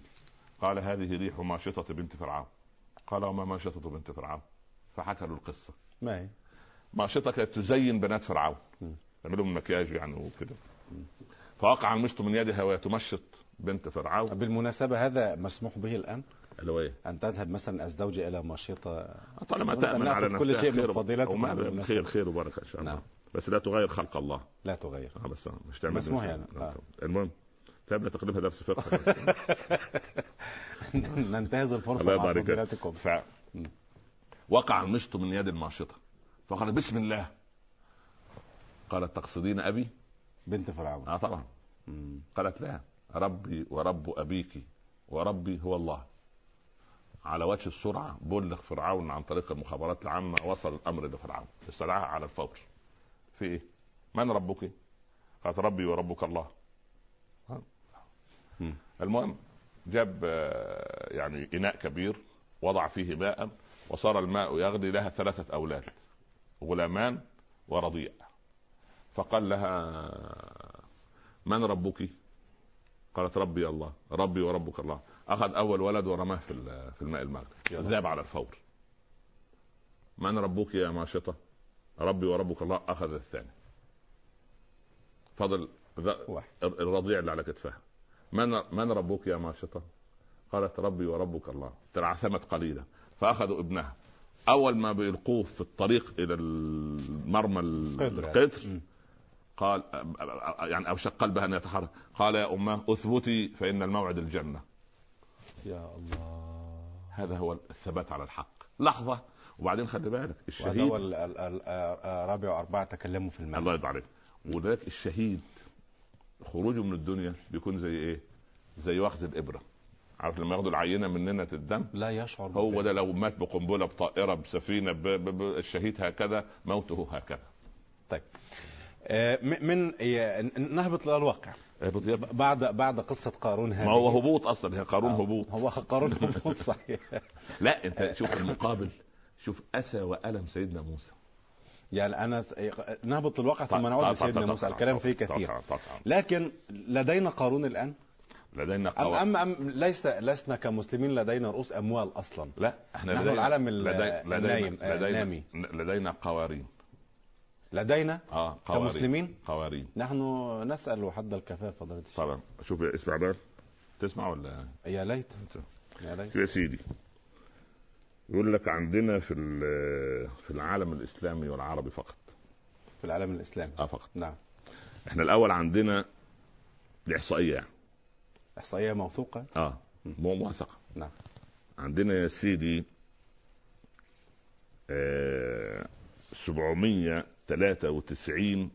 B: قال هذه ريح ماشطة بنت فرعون. قال وما ماشطة بنت فرعون؟ فحكى له القصة.
A: ما هي؟
B: ماشطة كانت تزين بنات فرعون. تعمل لهم مكياج يعني وكده. فوقع المشط من يدها وهي تمشط بنت فرعون.
A: بالمناسبة هذا مسموح به الآن؟
B: اللي هو إيه؟
A: أن تذهب مثلا الزوجة إلى مشيطة
B: طالما تأمن على
A: كل
B: نفسها
A: شيء من بالمناسبة.
B: خير خير وبركة إن شاء الله.
A: نعم.
B: بس لا تغير خلق الله.
A: لا تغير.
B: آه بس مش تعمل
A: مسموح يعني. آه.
B: المهم تابع تقريبا درس فقه.
A: ننتهز
B: الله
A: الفرصة مع
B: يبارك. ف... وقع المشط من يد الماشطه فقال بسم الله. قالت تقصدين أبي؟
A: بنت فرعون.
B: آه طبعا.
A: مم.
B: قالت لا. ربي ورب أبيك وربي هو الله. على وجه السرعة بلغ فرعون عن طريق المخابرات العامة وصل الأمر لفرعون. استدعاها على الفور. في إيه؟ من ربك؟ قالت ربي وربك الله. المهم جاب آه، يعني إناء كبير وضع فيه ماء وصار الماء يغلي لها ثلاثة أولاد غلامان ورضيع فقال لها من ربك؟ قالت ربي الله ربي وربك الله أخذ أول ولد ورماه في في الماء المغلي ذاب على الفور من ربك يا ماشطة ربي وربك الله أخذ الثاني. فضل الرضيع اللي على كتفها. من من ربك يا ماشطه قالت ربي وربك الله. تلعثمت قليلا فأخذوا ابنها. أول ما بيلقوه في الطريق إلى المرمى
A: قدر.
B: القطر
A: مم.
B: قال يعني اوشك قلبها أن يتحرك. قال يا أمة اثبتي فإن الموعد الجنة.
A: يا الله.
B: هذا هو الثبات على الحق. لحظة. وبعدين خلي بالك الشهيد
A: ال- آه، رابع وأربعة تكلموا في المال
B: الله يرضى عليك. ولذلك الشهيد خروجه من الدنيا بيكون زي إيه؟ زي واخد الإبرة. عارف لما ياخدوا العينة مننا الدم؟
A: لا يشعر
B: هو. ده لو مات بقنبلة بطائرة بسفينة ب... ب... ب... الشهيد هكذا موته هكذا.
A: طيب. آه، من نهبط للواقع
B: ما
A: بعد بعد قصة قارون هذه
B: هو هبوط أصلا هي قارون
A: آه،
B: هبوط.
A: هو قارون هبوط صحيح.
B: لا أنت شوف المقابل. شوف اسى وألم سيدنا موسى.
A: يعني أنا س- نهبط للواقع ثم
B: طبعاً،
A: نعود
B: طبعاً،
A: لسيدنا
B: طبعاً،
A: موسى.
B: طبعاً،
A: الكلام فيه
B: طبعاً،
A: كثير.
B: طبعاً.
A: لكن لدينا قارون الآن؟
B: لدينا
A: أم,
B: قوى
A: أم, أم ليس لسنا كمسلمين لدينا رؤوس أموال أصلا.
B: لا إحنا
A: نحن
B: لدينا
A: العالم ال-
B: لدي-
A: النايم، آه،
B: لدينا
A: النامي.
B: لدينا قوارين.
A: لدينا؟
B: آه قوارين.
A: كمسلمين؟
B: قوارين.
A: نحن نسأل حد الكفاف فضيلة الشيخ.
B: طبعا. شوف اسمع بقى تسمع ولا؟
A: يا ليت. يا ليت.
B: يا سيدي. يقول لك عندنا في ال- في العالم الإسلامي والعربي فقط.
A: في العالم الإسلامي.
B: آه فقط.
A: نعم.
B: إحنا الأول عندنا الاحصائيه يعني
A: إحصائية موثوقة؟
B: آه مو موثقة.
A: نعم.
B: عندنا يا سيدي آه 793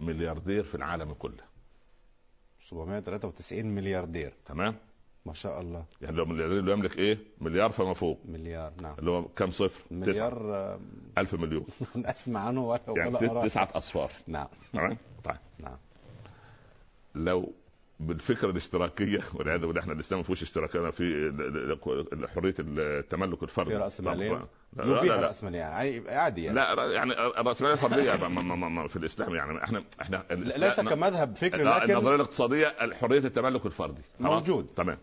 B: ملياردير في العالم كله.
A: 793 ملياردير.
B: تمام؟
A: ما شاء الله.
B: يعني لو ملياردير اللي يملك إيه؟ مليار فما فوق.
A: مليار نعم.
B: اللي هو كم صفر؟
A: مليار آه،
B: ألف مليون.
A: أسمع عنه ولا
B: يعني
A: ولا.
B: تسعة أصفار.
A: نعم.
B: تمام؟ طيب.
A: نعم.
B: لو بالفكرة الاشتراكية والعياذ بالله إحنا الإسلام ما فيهوش اشتراكية في حرية التملك الفردي.
A: في رأسمالية؟
B: طبعاً. لا لا لا,
A: رأس مال يعني عادي يعني.
B: لا يعني الراسماليه ما- في الإسلام يعني.
A: إحنا
B: إحنا
A: ليس كمذهب فكري لكن
B: النظرية الاقتصادية حرية التملك الفردي؟
A: موجود.
B: تمام.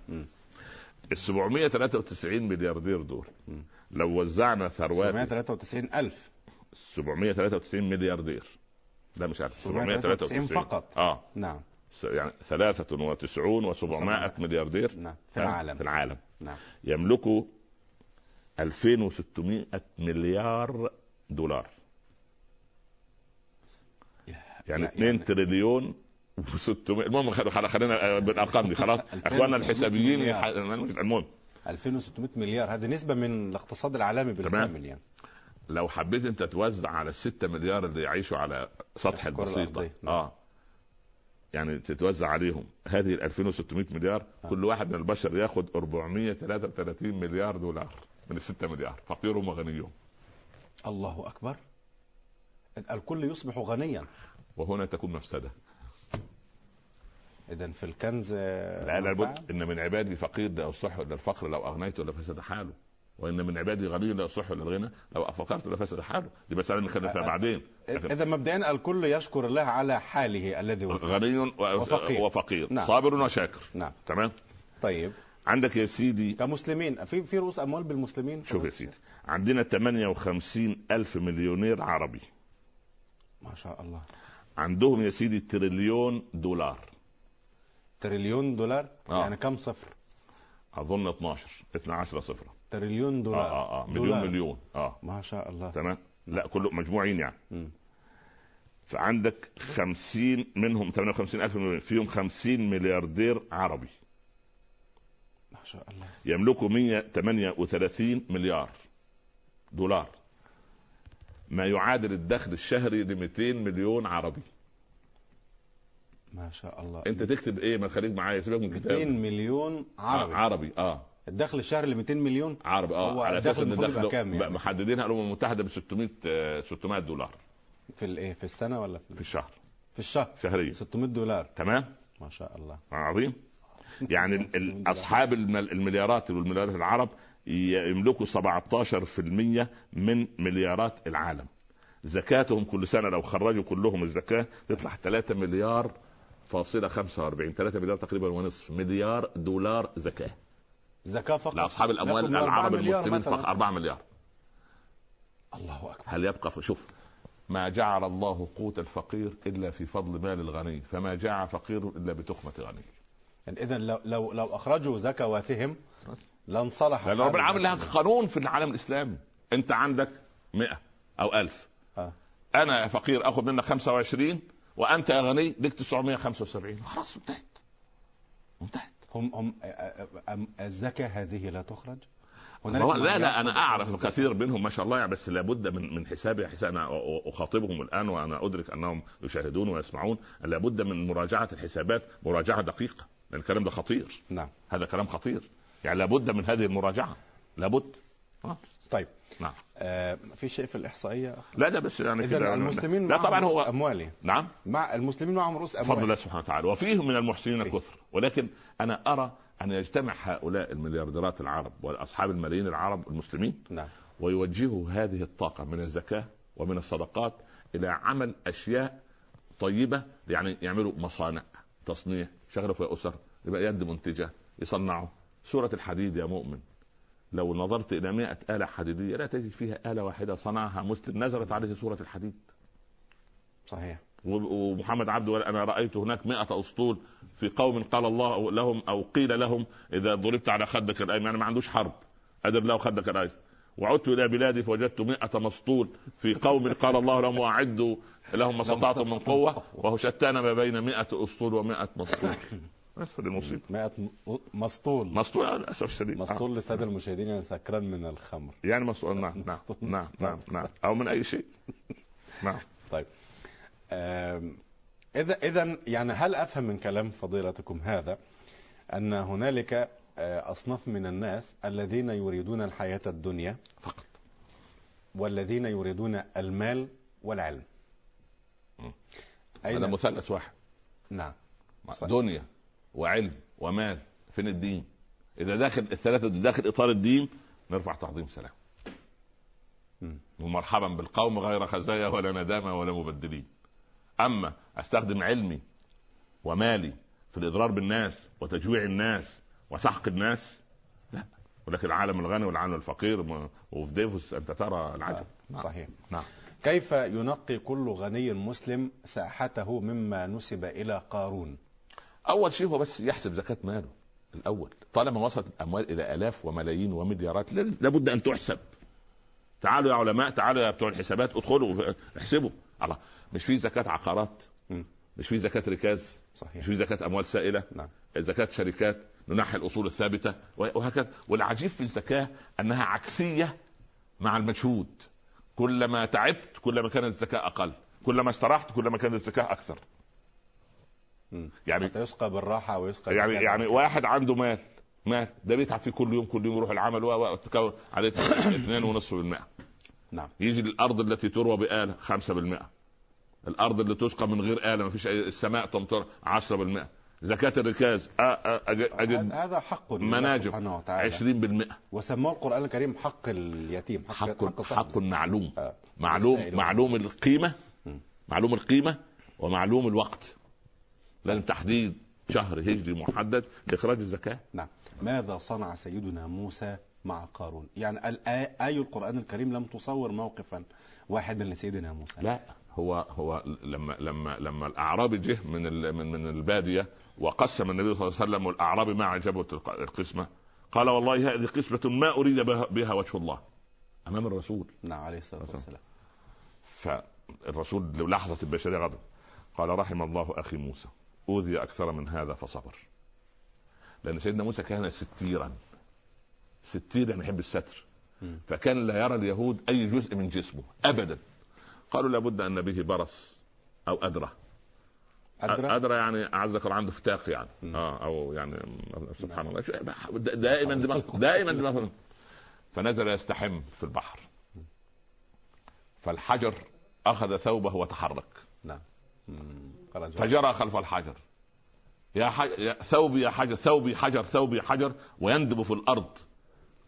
B: ال 793 ملياردير دول. لو وزعنا ثروات
A: 793 ألف.
B: 793 ملياردير لا مش عارف
A: 793 فقط.
B: آه.
A: نعم.
B: يعني 93 و700 ملياردير.
A: نعم. في العالم.
B: في العالم.
A: نعم.
B: يملكوا 2600 مليار دولار. يعني
A: لا،
B: 2
A: يعني-
B: تريليون و600 المهم خل- خل- خلينا آه، بالأرقام دي خلاص.
A: 2600
B: إخواننا الحسابيين المهم
A: 2600 مليار. هذه نسبة من الاقتصاد العالمي بالكامل يعني
B: لو حبيت أنت توزع على الستة مليار اللي يعيشوا على سطح
A: الأرضية. نعم.
B: آه. يعني تتوزع عليهم. هذه ال 2600 مليار
A: آه.
B: كل واحد من البشر ياخد 433 مليار دولار من ال 6 مليار. فقيرهم وغنيهم.
A: الله أكبر. الكل يصبح غنيا.
B: وهنا تكون مفسدة.
A: اذا في الكنز
B: لا؟ لابد إن من عبادي فقير يصح الا الفقر لو أغنيت لفسد حاله. وإن من عبادي غني لا يصح إلا الغنى. لو فقرت لفسد حاله. دي مسألة نتكلم فيها
A: أ-
B: بعدين. لكن
A: اذا مبدئيا الكل يشكر الله على حاله الذي هو.
B: غني
A: وفقير.
B: وفقير.
A: نعم.
B: صابر وشاكر.
A: نعم.
B: تمام؟
A: طيب.
B: عندك يا سيدي
A: كمسلمين. في في رؤوس أموال بالمسلمين؟
B: شوف يا سيدي. عندنا 58 ألف مليونير عربي.
A: ما شاء الله.
B: عندهم يا سيدي تريليون دولار.
A: تريليون دولار؟
B: آه.
A: يعني كم صفر؟
B: أظن 12 12 صفر
A: تريليون
B: آه
A: دولار.
B: آه آه مليون
A: دولار.
B: مليون. آه.
A: ما شاء الله.
B: تمام. لا كله مجموعين يعني.
A: مم.
B: فعندك 50 منهم 58 ألف مليون. فيهم 50 ملياردير عربي.
A: ما شاء الله.
B: يملكوا 138 مليار دولار. ما يعادل الدخل الشهري ل 200 مليون عربي.
A: ما شاء الله.
B: أنت تكتب إيه؟ ما خليك معايا. سيبك من
A: 200
B: كتاب
A: مليون عربي.
B: عربي. آه.
A: الدخل الشهري ل 200 مليون
B: عربي
A: هو
B: آه على أساس
A: الدخل إن
B: دخله
A: كام يعني؟
B: محددينها الأمم المتحدة ب 600 آه، 600 دولار.
A: في الايه في السنة ولا في,
B: في الشهر.
A: في الشهر.
B: شهريا.
A: 600 دولار.
B: تمام؟
A: ما شاء الله.
B: عظيم. يعني أصحاب المل- المليارات والمليارات العرب يملكوا 17% من مليارات العالم. زكاتهم كل سنة لو خرجوا كلهم الزكاة تطلع 3 مليار فاصلة 45 3 مليار تقريبا ونصف مليار دولار زكاة.
A: زكاة فقط.
B: لاصحاب
A: الأموال
B: العرب
A: مليار
B: المسلمين. فقط 4 مليار.
A: الله أكبر.
B: هل يبقى شوف ما جعل الله قوت الفقير إلا في فضل مال الغني فما جاع فقير إلا بتخمه غني
A: يعني اذا لو لو لو أخرجوا زكواتهم لانصلح لأن
B: ربنا عامل لها. قانون في العالم الإسلامي. أنت عندك 100 أو 1000
A: آه.
B: أنا يا فقير آخذ منك 25 وأنت يا غني لك 975 خلاص انتهت. انتهت.
A: هم هم الزكاة هذه لا تخرج؟
B: لا لا أنا
A: أعرف.
B: كثير منهم ما شاء الله يعني بس لابد من من حسابي حساب أنا أخاطبهم الآن وأنا أدرك أنهم يشاهدون ويسمعون. لابد من مراجعة الحسابات مراجعة دقيقة لأن الكلام ده خطير.
A: نعم.
B: هذا كلام خطير. يعني لابد من هذه المراجعة. لابد. آه.
A: طيب.
B: نعم.
A: آه في شيء في الإحصائية؟
B: لا ده بس يعني كده-
A: المسلمين
B: لا
A: معهم
B: طبعا هو
A: اموالهم
B: نعم.
A: مع المسلمين معهم رؤوس اموال
B: الله سبحانه وتعالى. وفيهم من المحسنين
A: إيه.
B: كثر. ولكن أنا أرى أن يجتمع هؤلاء المليارديرات العرب وأصحاب الملايين العرب المسلمين
A: نعم.
B: ويوجهوا هذه الطاقة من الزكاة ومن الصدقات إلى عمل أشياء طيبة يعني يعملوا مصانع تصنيع. شغلوا في أسر يبقى يد منتجه يصنعوا سورة الحديد يا مؤمن. لو نظرت إلى مئة آلة حديدية لا تجد فيها آلة واحدة صنعها مسلم نزلت عليه سورة الحديد.
A: صحيح.
B: ومحمد عبده أنا رأيت هناك مئة أسطول في قوم قال الله لهم أو قيل لهم إذا ضربت على خدك الأيمن يعني ما عندوش حرب. ادر له خدك الأيمن. وعدت إلى بلادي فوجدت مئة مسطول في قوم قال الله لهم واعدوا لهم ما استطعتم من قوة وهو شتان ما بين مئة أسطول ومئة مسطول. بس دي مصيبه
A: 100 مسطول.
B: مسطول آه، للأسف الشديد. آه.
A: مسطول للساده المشاهدين يعني سكران من الخمر.
B: يعني مسطول. نعم نعم
A: مسطول.
B: نعم نعم نعم أو من أي شيء. نعم.
A: طيب. اذا إذا يعني هل أفهم من كلام فضيلتكم هذا أن هنالك آه، أصناف من الناس الذين يريدون الحياة الدنيا
B: فقط.
A: والذين يريدون المال والعلم. أين؟
B: هذا مثلث واحد.
A: نعم. صحيح.
B: دنيا. وعلم ومال فين الدين؟ إذا داخل الثلاثة دي داخل إطار الدين نرفع تعظيم سلام. ومرحبا بالقوم غير خزايا ولا ندامة ولا مبدلين. أما أستخدم علمي ومالي في الإضرار بالناس وتجويع الناس وسحق الناس لا. ولكن العالم الغني والعالم الفقير وفي ديفوس أنت ترى العجب. نعم.
A: صحيح.
B: نعم.
A: كيف ينقي كل غني مسلم ساحته مما نسب إلى قارون؟
B: أول شيء هو بس يحسب زكاة ماله الأول. طالما وصلت الأموال إلى آلاف وملايين ومليارات لازم- لابد أن تحسب. تعالوا يا علماء تعالوا يا بتوع الحسابات ادخلوا احسبوا. الله مش في زكاة عقارات. مش في زكاة ركاز
A: صحيح.
B: مش في زكاة أموال سائلة
A: نعم.
B: زكاة شركات ننحي الأصول الثابتة وهكذا. والعجيب في الزكاة أنها عكسية مع المجهود. كلما تعبت كلما كانت الزكاة أقل. كلما استرحت كلما كانت الزكاة
A: أكثر.
B: يعني
A: حتى يسقى بالراحة ويسقى
B: يعني
A: بالكذا.
B: يعني واحد عنده مال مال. ده بيتعب فيه كل يوم كل يوم يروح العمل وتكون عليه 2.5%
A: نعم.
B: يجي الأرض التي تروى بآلة 5% الأرض اللي تسقى من غير آلة ما فيش السماء تمطر 10% زكاة الركاز أ- أ- أج- أجد
A: هذا حق
B: مناجم
A: سبحانه وتعالى.
B: 20%
A: وسماه القرآن الكريم حق اليتيم حق
B: حق
A: صاحب
B: حق معلوم.
A: آه.
B: معلوم. معلوم القيمة
A: م.
B: معلوم القيمة ومعلوم الوقت. لازم تحديد شهر هجري محدد لإخراج الزكاة؟
A: نعم. ماذا صنع سيدنا موسى مع قارون؟ يعني الآ- آي القرآن الكريم لم تصور موقفا واحدا لسيدنا موسى.
B: لا. هو هو لما لما لما الأعرابي جه من من من البادية وقسم النبي صلى الله عليه وسلم والأعرابي ما عجبه الق- القسمة قال والله هذه قسمة ما أريد بها, وجه الله أمام الرسول.
A: نعم عليه الصلاة والسلام.
B: فالرسول لحظة البشرية غضب. قال رحم الله أخي موسى. أوذي أكثر من هذا فصبر. لأن سيدنا موسى كان ستيرا. ستير يعني يحب الستر. فكان لا يرى اليهود أي جزء من جسمه ابدا. قالوا لابد أن به برص أو أدرة.
A: أدرى
B: ادرى يعني اعزك الله عنده فتاق يعني. آه أو يعني سبحان الله. شو- دائما دماغ دائما دماغ فنزل يستحم في البحر. فالحجر أخذ ثوبه وتحرك.
A: نعم.
B: فجرى خلف الحجر. يا, حج... يا ثوبي يا حجر ثوبي حجر ثوبي حجر ويندب في الأرض.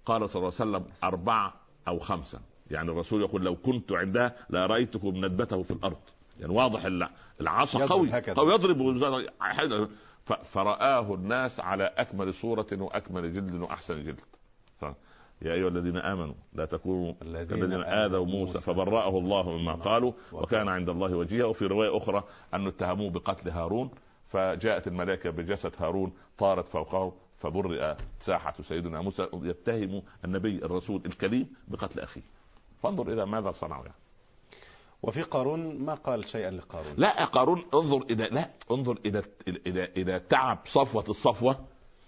B: قال صلى الله عليه وسلم أربعة أو خمسة. يعني الرسول يقول لو كنت عندها لرأيتكم ندبته في الأرض. يعني واضح الع- العصا قوي. قوي يضرب. فرآه الناس على أكمل صورة وأكمل جلد وأحسن جلد. يا أيها الذين آمنوا لا تكونوا
A: الذين
B: كالذين
A: آذوا
B: آذوا موسى فبرأه الله مما قالوا
A: وكان
B: عند الله وجيها. وفي رواية أخرى أن اتهموه بقتل هارون فجاءت الملائكة بجسد هارون طارت فوقه فبرئ ساحة سيدنا موسى. يتهم النبي الرسول الكريم بقتل أخيه. فانظر إلى ماذا صنعوا يعني.
A: وفي قارون ما قال شيئا لقارون؟
B: لا قارون انظر إلى لا انظر إلى إلى إلى تعب صفوة الصفوة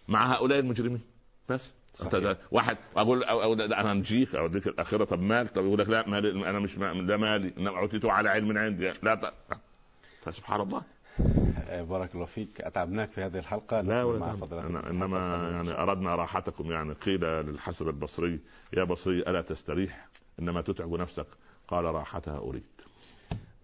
B: مع هؤلاء المجرمين. بس. أنت ده واحد أقول أو أو ده أنا نجيك أو أديك الاخره طب مال طب يقول لك لا مالي أنا مش ما- ده مالي إنما اوتيته على علم عندي. لا ط... فسبحان الله.
A: آه، بارك الله فيك. أتعبناك في هذه الحلقة.
B: لا ولا
A: مع
B: تعب.
A: فضلاتكم
B: أنا
A: إنما
B: يعني. أردنا راحتكم. يعني قيل للحسن البصري يا بصري ألا تستريح؟ إنما تتعب نفسك. قال راحتها أريد.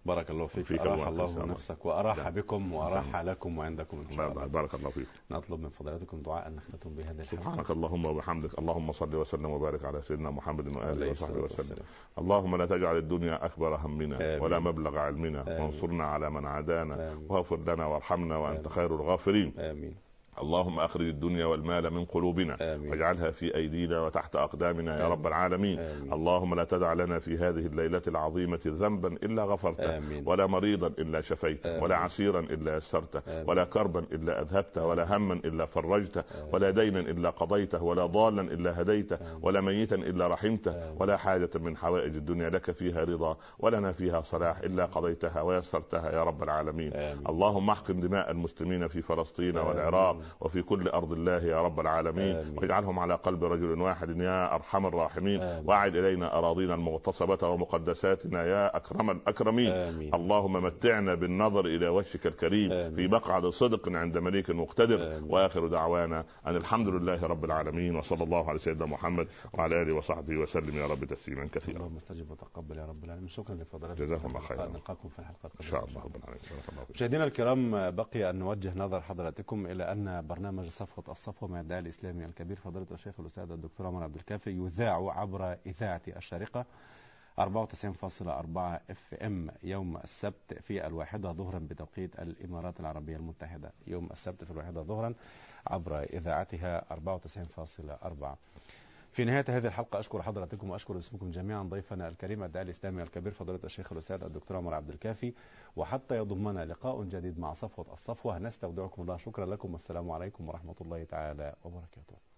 A: بارك الله فيك
B: فيك
A: أراح
B: الله.
A: نفسك وأراح
B: نعم.
A: بكم وأراح لكم وعندكم إن شاء الله
B: بارك الله فيك
A: نطلب من فضلاتكم دعاء نختتم بهذه الحلقة
B: سبحانك اللهم وبحمدك اللهم صل وسلم وبارك على سيدنا محمد
A: عليه
B: وصحبه وسلم. اللهم لا تجعل الدنيا أكبر همنا. ولا مبلغ علمنا. وانصرنا على من عادانا. واغفر لنا وارحمنا
A: آمين.
B: خير الغافرين
A: آمين
B: اللهم أخرج الدنيا والمال من قلوبنا
A: آمين.
B: واجعلها في أيدينا وتحت أقدامنا يا
A: آمين.
B: رب العالمين
A: آمين.
B: اللهم لا تدع لنا في هذه الليلة العظيمة ذنبا إلا غفرته
A: آمين.
B: ولا مريضا إلا شفيته. ولا عسيرا إلا يسرته. ولا كربا إلا أذهبته ولا هما إلا فرجته ولا دينا إلا قضيته ولا ضالا إلا هديته ولا ميتا إلا رحمته. ولا حاجة من حوائج الدنيا لك فيها رضا ولنا فيها صلاح إلا قضيتها ويسرتها يا رب العالمين
A: آمين.
B: اللهم احقن دماء المسلمين في فلسطين
A: آمين.
B: والعراق وفي كل أرض الله يا رب العالمين
A: آمين.
B: واجعلهم على قلب رجل واحد يا أرحم الراحمين
A: آمين.
B: واعد إلينا أراضينا المغتصبة ومقدساتنا يا أكرم الأكرمين
A: آمين.
B: اللهم متعنا بالنظر إلى وجهك الكريم
A: آمين.
B: في مقعد صدق عند مليك مقتدر
A: آمين.
B: وآخر دعوانا أن الحمد لله رب العالمين وصلى الله على سيدنا محمد وعلى آله وصحبه وسلم يا رب تسليما كثيرا
A: اللهم استجب وتقبل يا رب العالمين شكرا لفضلاتكم
B: جزاكم الله خيرا.
A: نلقاكم في الحلقة القادمة
B: إن شاء الله.
A: مشاهدينا الكرام بقي أن نوجه نظر حضراتكم إلى أن برنامج صفوة الصفوه مع الداعي الإسلامي الكبير فضيلة الشيخ الأستاذ الدكتور عمر عبد الكافي يذاع عبر إذاعة الشارقه 94.4 إف إم يوم السبت في الواحدة ظهرا بتوقيت الإمارات العربية المتحدة. يوم السبت في الواحدة ظهرا عبر إذاعتها 94.4 في نهاية هذه الحلقة أشكر حضراتكم وأشكر اسمكم جميعا ضيفنا الكريم الداعي الإسلامي الكبير فضيلة الشيخ الأستاذ الدكتور عمر عبد الكافي. وحتى يضمنا لقاء جديد مع صفوة الصفوة. نستودعكم الله شكرا لكم والسلام عليكم ورحمة الله تعالى وبركاته.